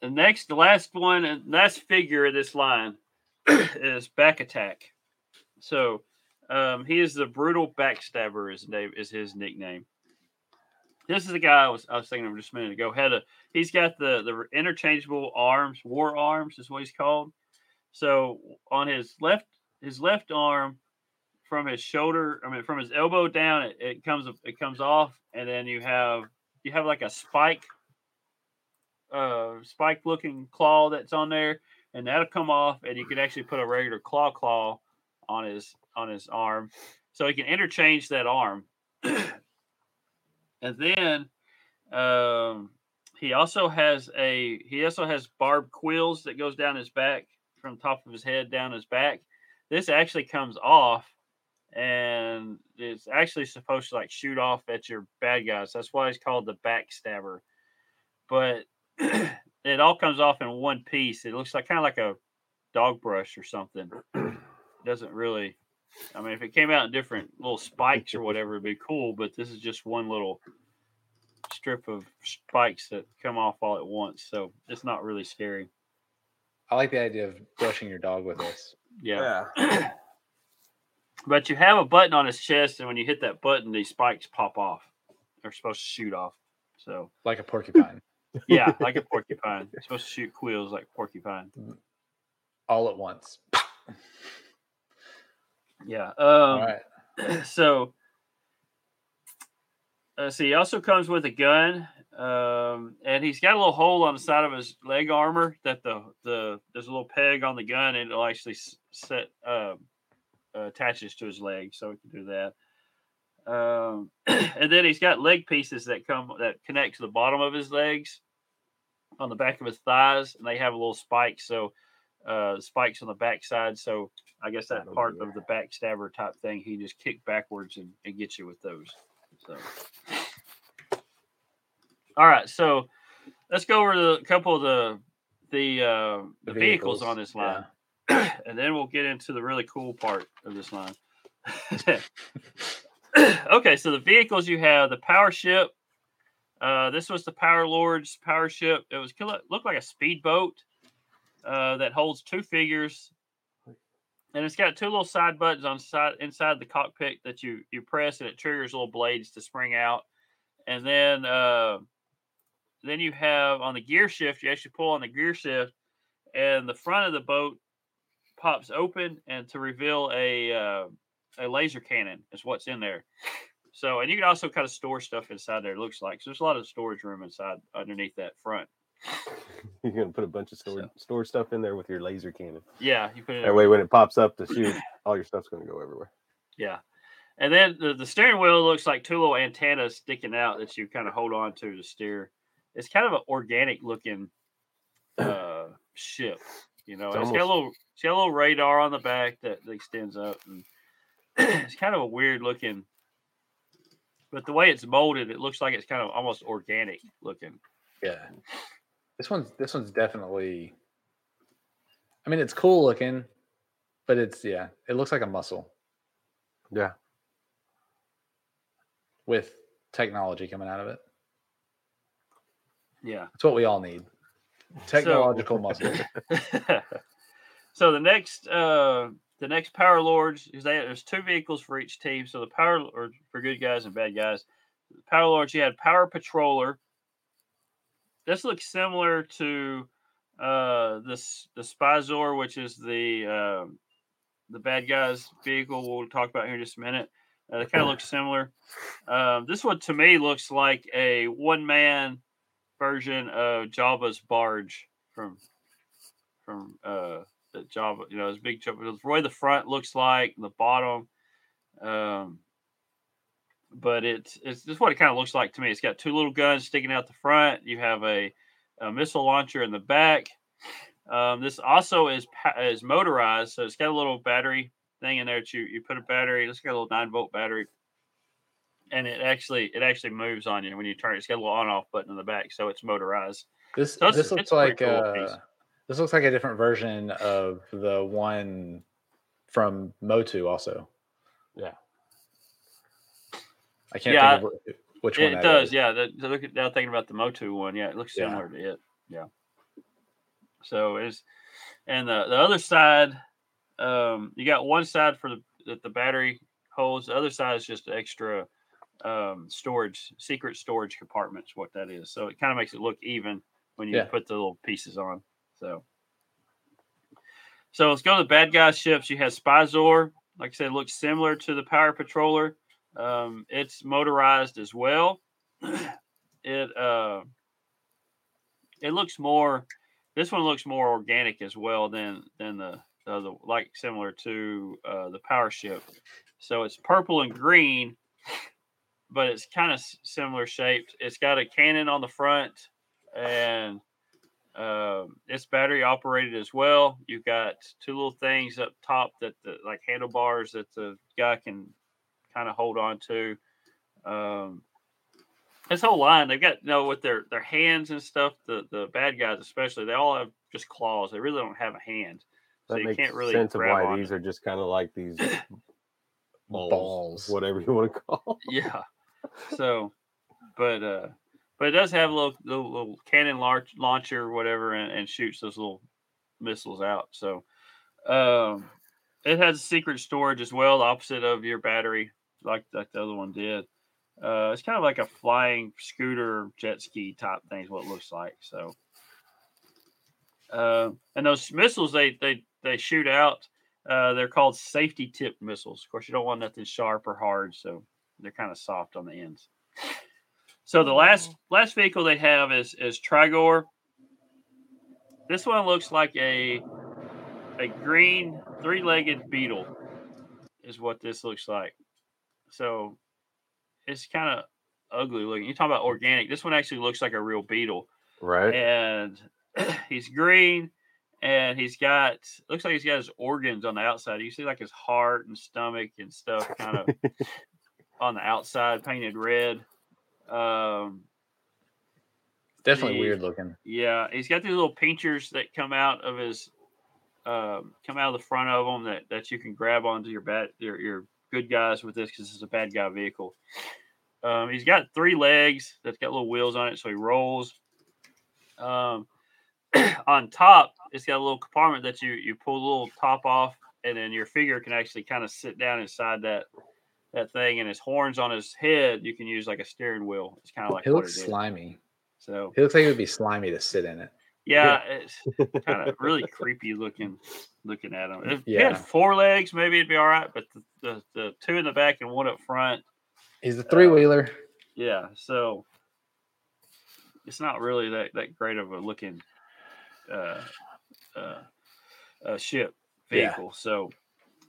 the next, the last one, and last figure of this line (clears throat) is back attack. So um, he is the brutal backstabber. Is name is his nickname. This is the guy I was I was thinking of just a minute ago. Had a he's got the the interchangeable arms, war arms is what he's called. So on his left his left arm, from his shoulder, I mean from his elbow down, it, it comes it comes off, and then you have you have like a spike, uh, spike looking claw that's on there, and that'll come off, and you can actually put a regular claw claw on his on his arm, so he can interchange that arm. (clears throat) and then um, he also has a he also has barbed quills that goes down his back from top of his head down his back. This actually comes off and it's actually supposed to like shoot off at your bad guys. That's why it's called the backstabber. But (clears throat) it all comes off in one piece. It looks like kind of like a dog brush or something. (clears throat) Doesn't really. I mean, if it came out in different little spikes or whatever, it'd be cool. But this is just one little strip of spikes that come off all at once, so it's not really scary. I like the idea of brushing your dog with this. Yeah. yeah. (clears throat) But you have a button on his chest, and when you hit that button, these spikes pop off. They're supposed to shoot off. So Like a porcupine. (laughs) yeah, (laughs) like a porcupine. It's supposed to shoot quills like porcupine. all at once. Yeah. Um, right. (clears throat) so uh, see, he also comes with a gun, um, and he's got a little hole on the side of his leg armor that the the there's a little peg on the gun, and it'll actually set uh, attaches to his leg, so he can do that. Um, (clears throat) and then he's got leg pieces that come that connect to the bottom of his legs, on the back of his thighs, and they have a little spike, so uh, spikes on the backside. So I guess that That'll part of the backstabber type thing, he just kick backwards and, and get you with those. So, all right, so let's go over the, a couple of the the uh, the, The vehicles. vehicles, on this yeah. line, (clears throat) and then we'll get into the really cool part of this line. (laughs) okay, so the vehicles you have the power ship. Uh, this was the Power Lord's power ship. It was looked like a speedboat uh, that holds two figures, and it's got two little side buttons on side inside the cockpit that you you press, and it triggers little blades to spring out. And then uh, then you have on the gear shift, you actually pull on the gear shift, and the front of the boat pops open, and to reveal a uh, a laser cannon is what's in there. So, and you can also kind of store stuff inside there. It looks like so. There's a lot of storage room inside underneath that front (laughs) You're gonna put a bunch of store So- store stuff in there with your laser cannon. Yeah, you put it. That way, when it pops up to shoot, (clears throat) all your stuff's gonna go everywhere. Yeah. And then the, the steering wheel looks like two little antennas sticking out that you kind of hold on to to steer. It's kind of an organic looking (clears throat) uh, ship, you know. It's and It's got a little, it's got a little radar on the back that, that extends up, and (clears throat) it's kind of a weird looking. But the way it's molded, it looks like it's kind of almost organic looking. Yeah. This one's this one's definitely I mean it's cool looking, but it's yeah, it looks like a muscle Yeah, with technology coming out of it. Yeah. That's what we all need. Technological muscle. (laughs) so the next uh the next power lords is that there's two vehicles for each team so the power or for good guys and bad guys power lords you had power patroller this looks similar to uh this the spyzor which is the um the bad guys vehicle we'll talk about here in just a minute. Uh, they kind of look similar. Um this one to me looks like a one man version of Jabba's barge from from uh the Jabba, you know, it's big Jabba. Way the front looks like, the bottom, um, but it's it's just what it kind of looks like to me. It's got two little guns sticking out the front. You have a, a missile launcher in the back. Um, this also is is motorized, so it's got a little battery thing in there. That you you put a battery. It's got a little nine volt battery, and it actually it actually moves on you when you turn it. It's got a little on off button in the back, so it's motorized. This So it's- this looks like cool uh, this looks like a different version of the one from Motu also. Yeah. I can't Yeah, think of wh- which one It does, is. yeah. The, look at now thinking about the Motu one, yeah, it looks Yeah. similar to it. Yeah. So it's and the the other side, um, you got one side for the that the battery holds. The other side is just extra um, storage, secret storage compartments. What that is, so it kind of makes it look even when you Yeah. put the little pieces on. So. So let's go to the bad guy ships. You have Spyzor. Like I said, looks similar to the Power Patroller. Um, it's motorized as well. (clears throat) it uh, it looks more. This one looks more organic as well than than the, the other, like similar to uh, the Power Ship. So it's purple and green, but it's kind of similar shaped. It's got a cannon on the front, and um, it's battery operated as well. You've got two little things up top that the like handlebars that the guy can kind of hold on to. Um, this whole line, they've got you know with their their hands and stuff. The the bad guys especially, they all have just claws. They really don't have a hand, so that you makes can't really sense of why these them. are just kind of like these (coughs) balls, Balls. whatever you want to call. (laughs) Them. yeah. So, but uh, but it does have a little little, little cannon launch, launcher or whatever, and, and shoots those little missiles out. So, um, it has a secret storage as well, opposite of your battery, like like the other one did. Uh, it's kind of like a flying scooter jet ski type thing is what it looks like. So, uh, and those missiles they they they shoot out. Uh, they're called safety tip missiles. Of course, you don't want nothing sharp or hard, so they're kind of soft on the ends. So the last last vehicle they have is is Trigor. This one looks like a a green three-legged beetle is what this looks like. So it's kind of ugly looking. You talk about organic. This one actually looks like a real beetle, Right? and (clears throat) he's green, and he's got looks like he's got his organs on the outside. You see like his heart and stomach and stuff kind of (laughs) on the outside painted red. Um, Definitely weird looking. yeah, he's got these little pinchers that come out of his um, come out of the front of him that, that you can grab onto your bat your, your good guys with this because it's a bad guy vehicle. Um, he's got three legs that's got little wheels on it, so he rolls. Um, (clears throat) on top, it's got a little compartment that you you pull the little top off, and then your figure can actually kind of sit down inside that that thing. And his horns on his head, you can use like a steering wheel. It's kind of like He looks is. slimy. So He looks like it would be slimy to sit in it. yeah, (laughs) it's kind of really creepy looking looking at him. If he had four legs, maybe it'd be all right, but the, the, the two in the back and one up front, He's a three wheeler. yeah. So it's not really that that great of a looking uh, uh, uh ship vehicle. Yeah. So,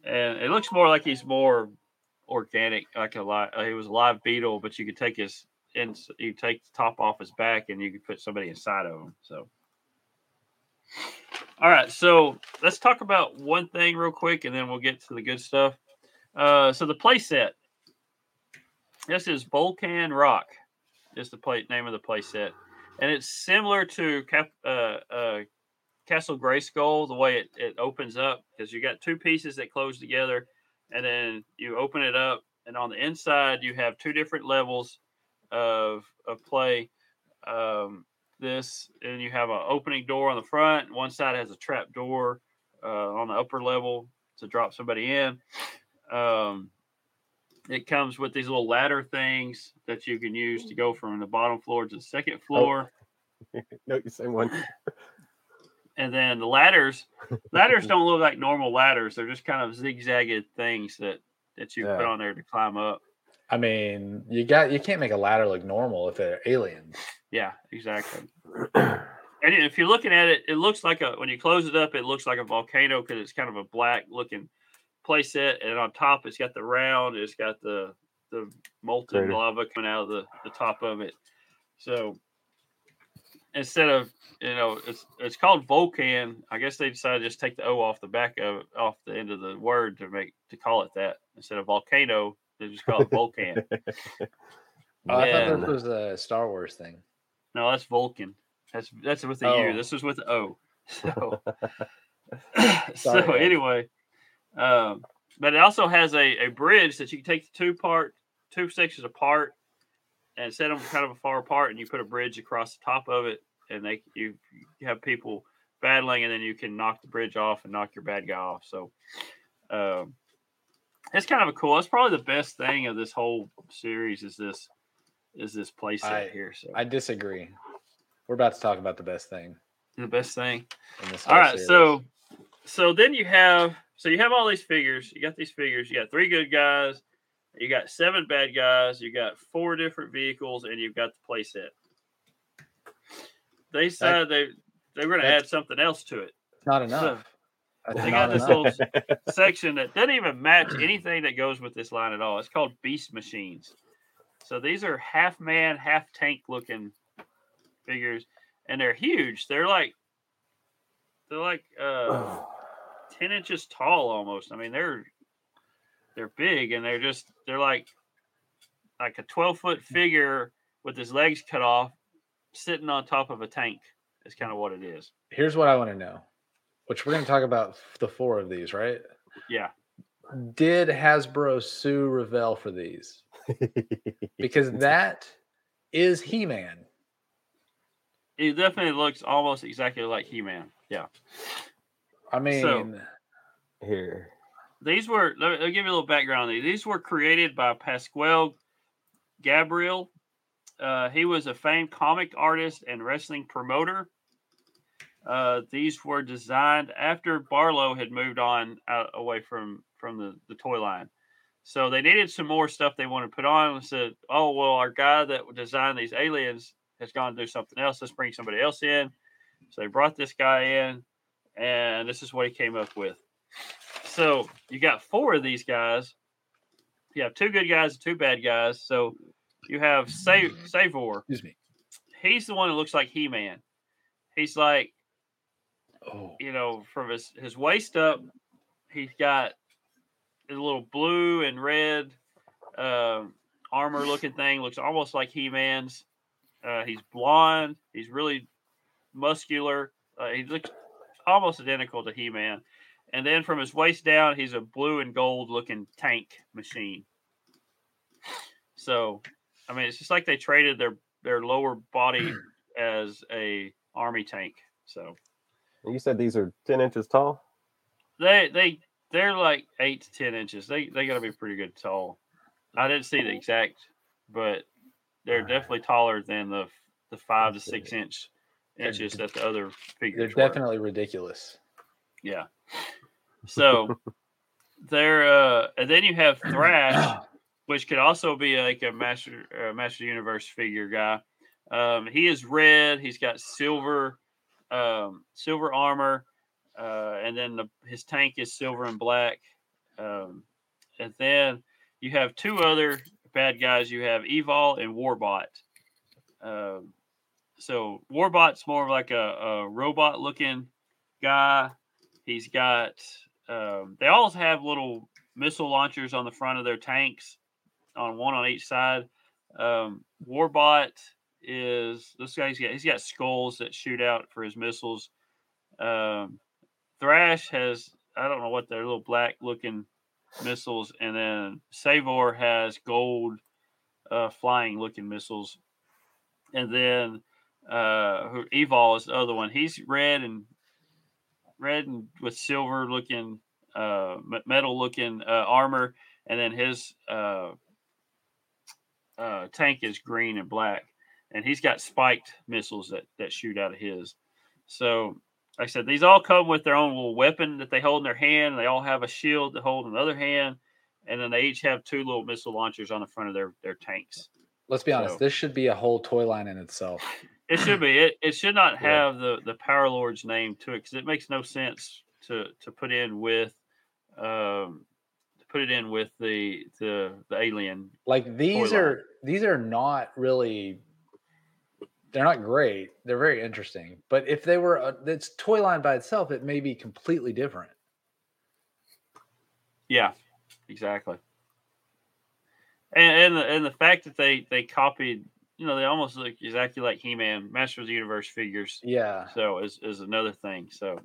and it looks more like he's more organic, like a live. Uh, he was a live beetle, but you could take his in, you take the top off his back, and you could put somebody inside of him. So, all right. So let's talk about one thing real quick, and then we'll get to the good stuff. Uh, so the play set. This is Volcan Rock. Is the play name of the play set, and it's similar to Cap, uh, uh, Castle Grayskull. The way it, it opens up because you got two pieces that close together, and then you open it up, and on the inside you have two different levels of of play. Um, this, and you have an opening door on the front. One side has a trap door uh, on the upper level to drop somebody in. Um, it comes with these little ladder things that you can use to go from the bottom floor to the second oh. floor. Oh. (laughs) no, you say one. (laughs) and then the ladders, ladders (laughs) don't look like normal ladders. They're just kind of zigzagged things that that you yeah. put on there to climb up. I mean, you got you can't make a ladder look normal if they're aliens. Yeah, exactly. (clears throat) and if you're looking at it, it looks like a when you close it up, it looks like a volcano because it's kind of a black looking playset, and on top it's got the round, it's got the the molten Great. lava coming out of the, the top of it. So instead of you know it's it's called Volcan, I guess they decided to just take the O off the back of off the end of the word to make to call it that instead of volcano. They just call it Volcan. (laughs) Oh, I thought this was a Star Wars thing. No, that's Vulcan. That's that's with the oh. U. This is with the O. So, (laughs) (laughs) so anyway, um, but it also has a, a bridge that you can take the two part two sections apart and set them kind of far apart, and you put a bridge across the top of it, and they you, you have people battling, and then you can knock the bridge off and knock your bad guy off. So, um, it's kind of a cool. That's probably the best thing of this whole series is this is this place here. So I disagree. We're about to talk about the best thing. The best thing. All right, series. so so then you have so you have all these figures. You got these figures. You got three good guys. You got seven bad guys. You got four different vehicles, and you've got the playset. They said they they were going to add something else to it. Not enough. So they got this little (laughs) section that doesn't even match anything that goes with this line at all. It's called Beast Machines. So these are half man, half tank looking figures, and they're huge. They're like they're like uh, (sighs) ten inches tall almost. I mean, they're they're big, and they're just they're like like a twelve foot figure with his legs cut off, sitting on top of a tank. Is kind of what it is. Here's what I want to know, which we're going to talk about the four of these, right? Yeah. Did Hasbro sue Revell for these? (laughs) because that is He Man. He definitely looks almost exactly like He Man. Yeah. I mean, so, here. These were, let me, give you a little background. These. these were created by Pasquale Gabriel. Uh, he was a famed comic artist and wrestling promoter. Uh, these were designed after Barlowe had moved on out, away from from the, the toy line. So they needed some more stuff they wanted to put on and said, oh, well, our guy that designed these aliens has gone to do something else. Let's bring somebody else in. So they brought this guy in, and this is what he came up with. So you got four of these guys. You have two good guys and two bad guys. So you have Save mm-hmm. Savor. Excuse me. He's the one that looks like He Man. He's like, oh, you know, from his his waist up, he's got a little blue and red uh, armor looking thing. Looks almost like He Man's. Uh, he's blonde. He's really muscular. Uh, he looks almost identical to He Man. And then from his waist down, he's a blue and gold looking tank machine. So, I mean, it's just like they traded their their lower body (clears throat) as a army tank. So, you said these are ten inches tall. They they they're like eight to ten inches. They they got to be pretty good tall. I didn't see the exact, but they're definitely taller than the the five to six inch inches that the other figures. They're definitely were. ridiculous. Yeah. So they're uh, and then you have Thrash, (coughs) which could also be like a master uh, master universe figure guy. Um, he is red. He's got silver, um, silver armor, uh, and then the, his tank is silver and black. Um, and then you have two other bad guys. You have Evol and Warbot. Um, so Warbot's more of like a, a robot looking guy. He's got. Um, they all have little missile launchers on the front of their tanks, on one on each side. Um, Warbot is this guy's got he's got skulls that shoot out for his missiles. Um, Thrash has I don't know what they're little black looking missiles, and then Savor has gold uh, flying looking missiles, and then uh, Evol is the other one. He's red and red and with silver looking uh, metal looking uh, armor, and then his uh, uh, tank is green and black, and he's got spiked missiles that that shoot out of his. So, like I said, these all come with their own little weapon that they hold in their hand. They all have a shield to hold in the other hand, and then they each have two little missile launchers on the front of their their tanks. Let's be honest. So, this should be a whole toy line in itself. (laughs) It should be. It, it should not have yeah. the the Power Lord's name to it because it makes no sense to to put in with um to put it in with the the the alien. Like these are line. these are not really they're not great. They're very interesting. But if they were a, it's toy line by itself, it may be completely different. Yeah, exactly. And and the, and the fact that they they copied, you know, they almost look exactly like He Man, Masters of the Universe figures. Yeah. So is is another thing. So,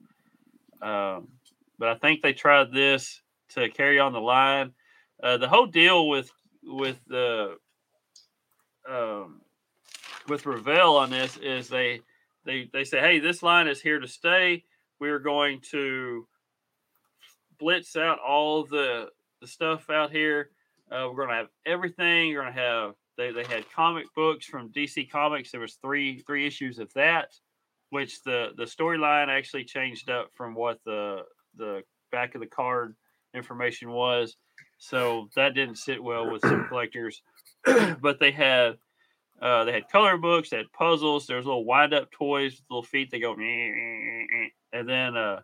um, but I think they tried this to carry on the line. Uh, the whole deal with with the um, with Revell on this is they they they say, hey, this line is here to stay. We're going to blitz out all the the stuff out here. Uh, we're going to have everything. You're going to have they, they had comic books from DC Comics. There was three three issues of that, which the the storyline actually changed up from what the the back of the card information was. So that didn't sit well with some collectors. (clears throat) but they had uh, they had color books, they had puzzles. There was little wind up toys with little feet. They go, and then uh,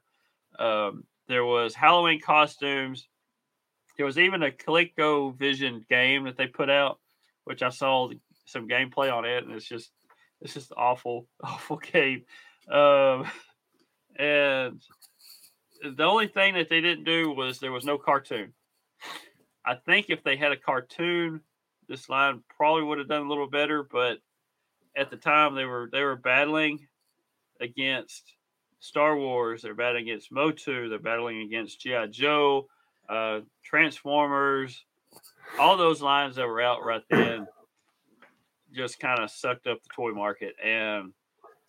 um, there was Halloween costumes. There was even a ColecoVision game that they put out, which I saw some gameplay on it, and it's just it's just awful, (laughs) awful game. Um, and the only thing that they didn't do was there was no cartoon. I think if they had a cartoon, this line probably would have done a little better, but at the time they were they were battling against Star Wars, they're battling against Motu, they're battling against G.I. Joe, uh, Transformers, all those lines that were out right then just kind of sucked up the toy market. And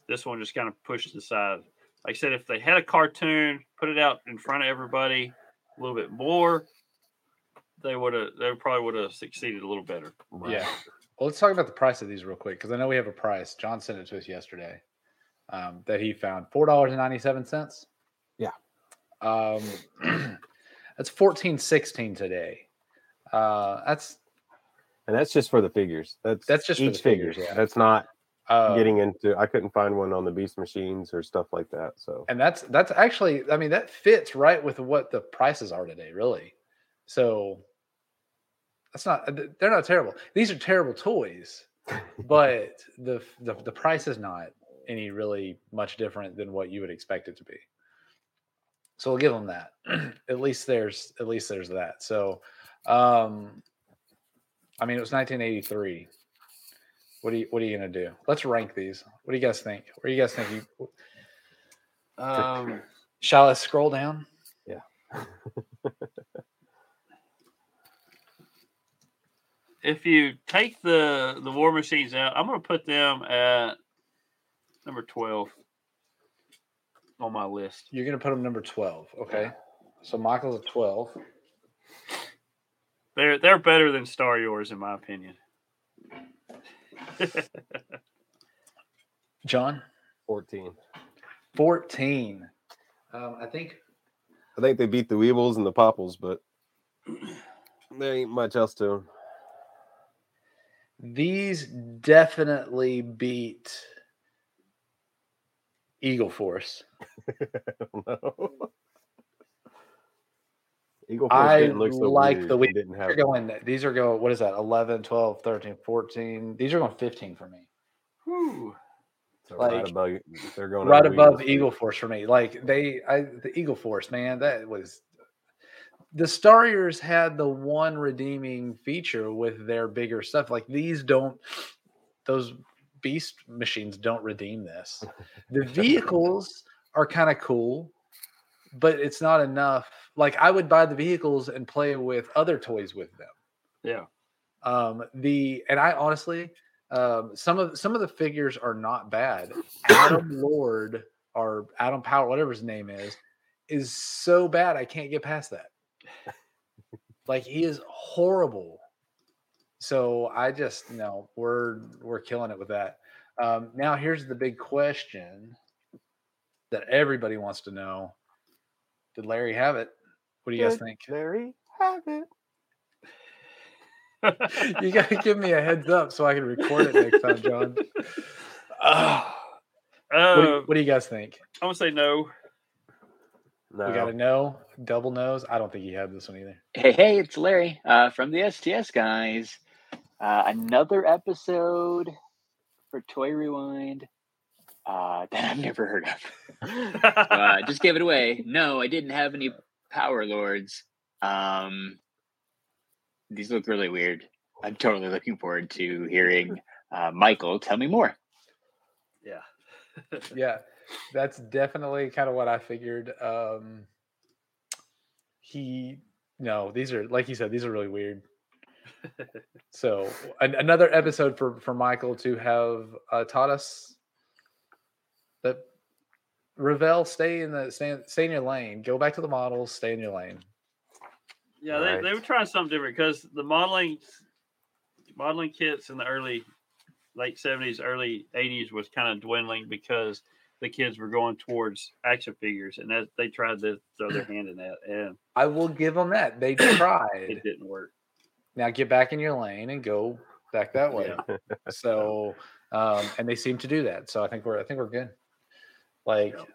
this one just kind of pushed aside. Like I said, if they had a cartoon, put it out in front of everybody a little bit more, they would have they probably would have succeeded a little better. Right. Yeah. Well, let's talk about the price of these real quick because I know we have a price. John sent it to us yesterday um, that he found four dollars and ninety seven cents. Yeah. Um, (clears throat) that's fourteen sixteen today. Uh, that's and that's just for the figures. That's that's just each figures. Yeah. That's not uh, getting into. I couldn't find one on the Beast machines or stuff like that. So and that's that's actually. I mean, that fits right with what the prices are today. Really. So that's not uh, they're not terrible. These are terrible toys, but the, the the price is not any really much different than what you would expect it to be. So we'll give them that. (clears throat) at least there's at least there's that. So um I mean it was 1983. What are you what are you gonna do? Let's rank these. What do you guys think? What do you guys think you um shall I scroll down? Yeah. (laughs) if you take the the war machines out, I'm going to put them at number twelve on my list. You're going to put them number twelve, okay? So Michael's at twelve. They're they're better than Starriers in my opinion. (laughs) John, fourteen. Fourteen. Um, I think. I think they beat the Weebles and the Popples, but there ain't much else to them. These definitely beat Eagle Force. no. (laughs) Eagle Force I didn't look so like weird the way didn't They're have going, these are going, what is that? 11, 12, 13, 14. These are going 15 for me. Whew. so right like, above they're going right above Eagle Force for me. Like they, I the Eagle Force, man, that was the Starriers had the one redeeming feature with their bigger stuff. Like these don't, those beast machines don't redeem this. The (laughs) vehicles are kind of cool, but it's not enough. Like I would buy the vehicles and play with other toys with them. Yeah. Um, the and I honestly, um, some of some of the figures are not bad. (coughs) Adam Lord or Adam Power, whatever his name is, is so bad I can't get past that. Like he is horrible. So I just no, we're we're killing it with that. Um, now here's the big question that everybody wants to know: Did Larry have it? What do you guys think? Larry have it. (laughs) you gotta give me a heads up so I can record it next time, John. (laughs) Ah, what, do you, Uh, what do you guys think? I'm gonna say no. No. We got a no, double nose. I don't think he had this one either. Hey, hey, it's Larry uh, from the STS guys. Uh, another episode for Toy Rewind uh, (laughs) that I've never heard of. uh, (laughs) just gave it away. No, I didn't have any Power Lords. Um, these look really weird. I'm totally looking forward to hearing uh, Michael tell me more. yeah. (laughs) Yeah, that's definitely kind of what I figured. Um, he, no, these are like you said, these are really weird. (laughs) So an, another episode for for Michael to have uh, taught us that Revell stay in the stay, stay in your lane. Go back to the models. Stay in your lane. Yeah, they, they Right. were trying something different because the modeling modeling kits in the early late seventies, early eighties was kind of dwindling because the kids were going towards action figures, and that they tried to throw their hand in that, and I will give them that they (coughs) tried. it didn't work. now get back in your lane and go back that way. Yeah. (laughs) So, um, and they seem to do that. So I think we're I think we're good. Like, Yep.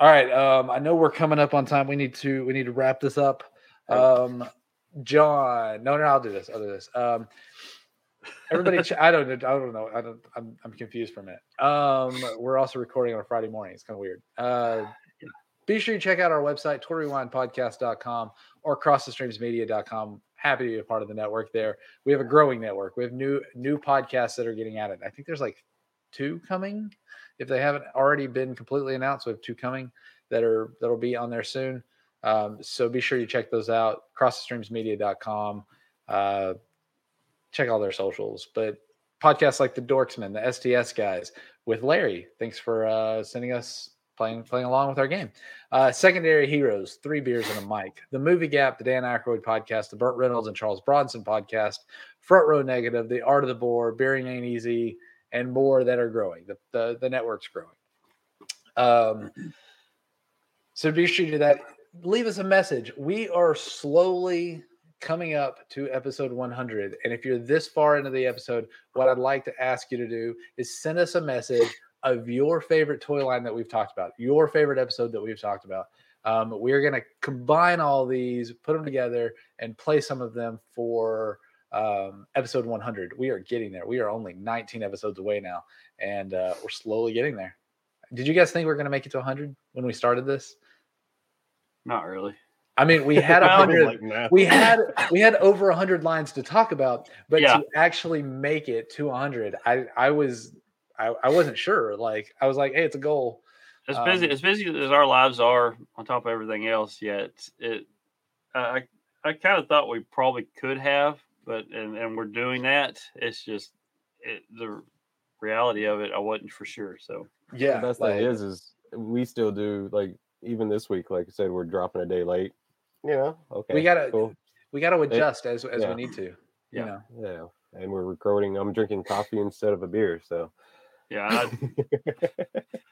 all right. Um, I know we're coming up on time. We need to we need to wrap this up. Um, John, no, no, I'll do this. I'll do this. Um, everybody, ch- I don't, know- I don't know. I don't. I'm, I'm confused for a minute. Um, we're also recording on a Friday morning. It's kind of weird. Uh, (sighs) be sure you check out our website, toyrewindpodcast.com or crossthestreamsmedia.com. Happy to be a part of the network there. We have a growing network. We have new new podcasts that are getting added. I think there's like two coming. If they haven't already been completely announced, we have two coming that are that'll be on there soon. Um, so be sure you check those out. Crossthestreamsmedia.com. Uh, check all their socials. But podcasts like the Dorksman, the STS guys with Larry. Thanks for uh, sending us playing playing along with our game. Uh, Secondary Heroes, Three Beers and a Mic, The Movie Gap, the Dan Aykroyd podcast, the Burt Reynolds and Charles Bronson podcast, Front Row Negative, The Art of the Boar, Bearing Ain't Easy, and more that are growing. The, the, the network's growing. Um, so be sure to do that. Leave us a message. We are slowly coming up to episode 100. And if you're this far into the episode, what I'd like to ask you to do is send us a message of your favorite toy line that we've talked about, your favorite episode that we've talked about. Um, we're going to combine all these, put them together, and play some of them for um, episode 100. We are getting there. We are only 19 episodes away now, and uh, we're slowly getting there. Did you guys think we are going to make it to 100 when we started this? Not really. I mean, we had a hundred. Like, we had we had over a hundred lines to talk about, but Yeah. to actually make it to a hundred, I I was I, I wasn't sure. Like I was like, hey, it's a goal. As busy Um, as busy as our lives are, on top of everything else, yet it, I I kind of thought we probably could have, but and and we're doing that. It's just it, the reality of it. I wasn't for sure. So Yeah, the best like, thing is, is we still do like even this week. Like I said, we're dropping a day late. You know, okay, we gotta cool. we gotta adjust as as yeah. we need to. You Yeah. know, yeah, and we're recording. I'm drinking coffee instead of a beer, so yeah, I, (laughs) (laughs)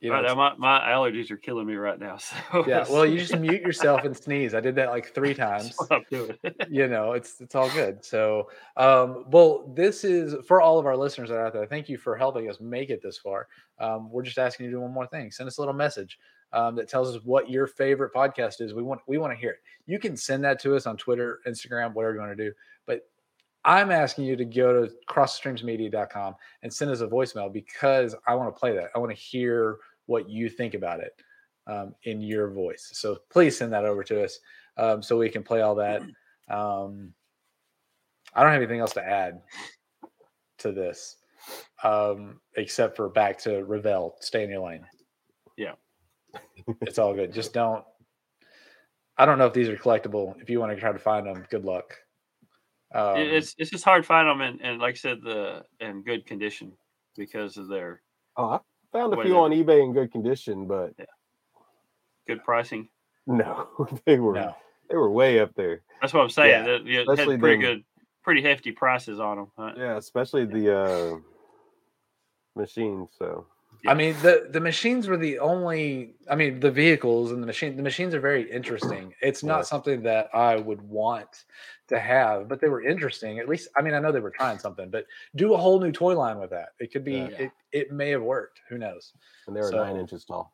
You know, now, my, my allergies are killing me right now. (laughs) So yeah. Well, you just mute yourself and sneeze. I did that like three times. I'm doing. you know, it's it's all good. So, um, well, this is for all of our listeners that are out there. Thank you for helping us make it this far. Um, we're just asking you to do one more thing. Send us a little message um, that tells us what your favorite podcast is. We want we want to hear it. You can send that to us on Twitter, Instagram, whatever you want to do. But I'm asking you to go to crossstreamsmedia.com and send us a voicemail because I want to play that. I want to hear what you think about it um, in your voice. So please send that over to us um, so we can play all that. (clears throat) Um, I don't have anything else to add to this um, except for back to Revell, stay in your lane. Yeah. It's all good. Just don't. I don't know if these are collectible. If you want to try to find them, good luck. Um, it's it's just hard to find them, and, and like I said, the in good condition because of their Oh, I found a few on eBay in good condition, but good pricing. no, (laughs) they were no. they were way up there. That's what I'm saying. Yeah, that you especially had pretty the- good, pretty hefty prices on them. Huh? Yeah, especially the uh machines. So I mean, the the machines were the only. I mean, the vehicles and the machine. The machines are very interesting. It's not Yeah. something that I would want to have, but they were interesting. At least, I mean, I know they were trying something, but do a whole new toy line with that. It could be. Yeah. It, it may have worked. Who knows? and they were So- nine inches tall.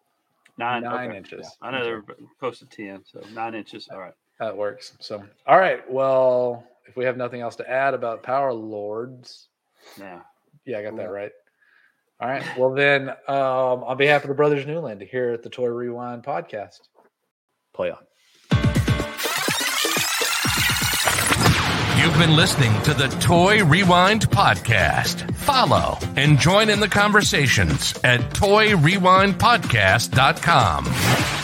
Nine, Nine okay. inches. I know they're close to ten, so nine inches. All right. That works. So, all right. Well, if we have nothing else to add about Power Lords, yeah, yeah, I got that right. All right. Well, then, um, on behalf of the Brothers Newland here at the Toy Rewind podcast, play on. You've been listening to the Toy Rewind Podcast. Follow and join in the conversations at toyrewindpodcast.com.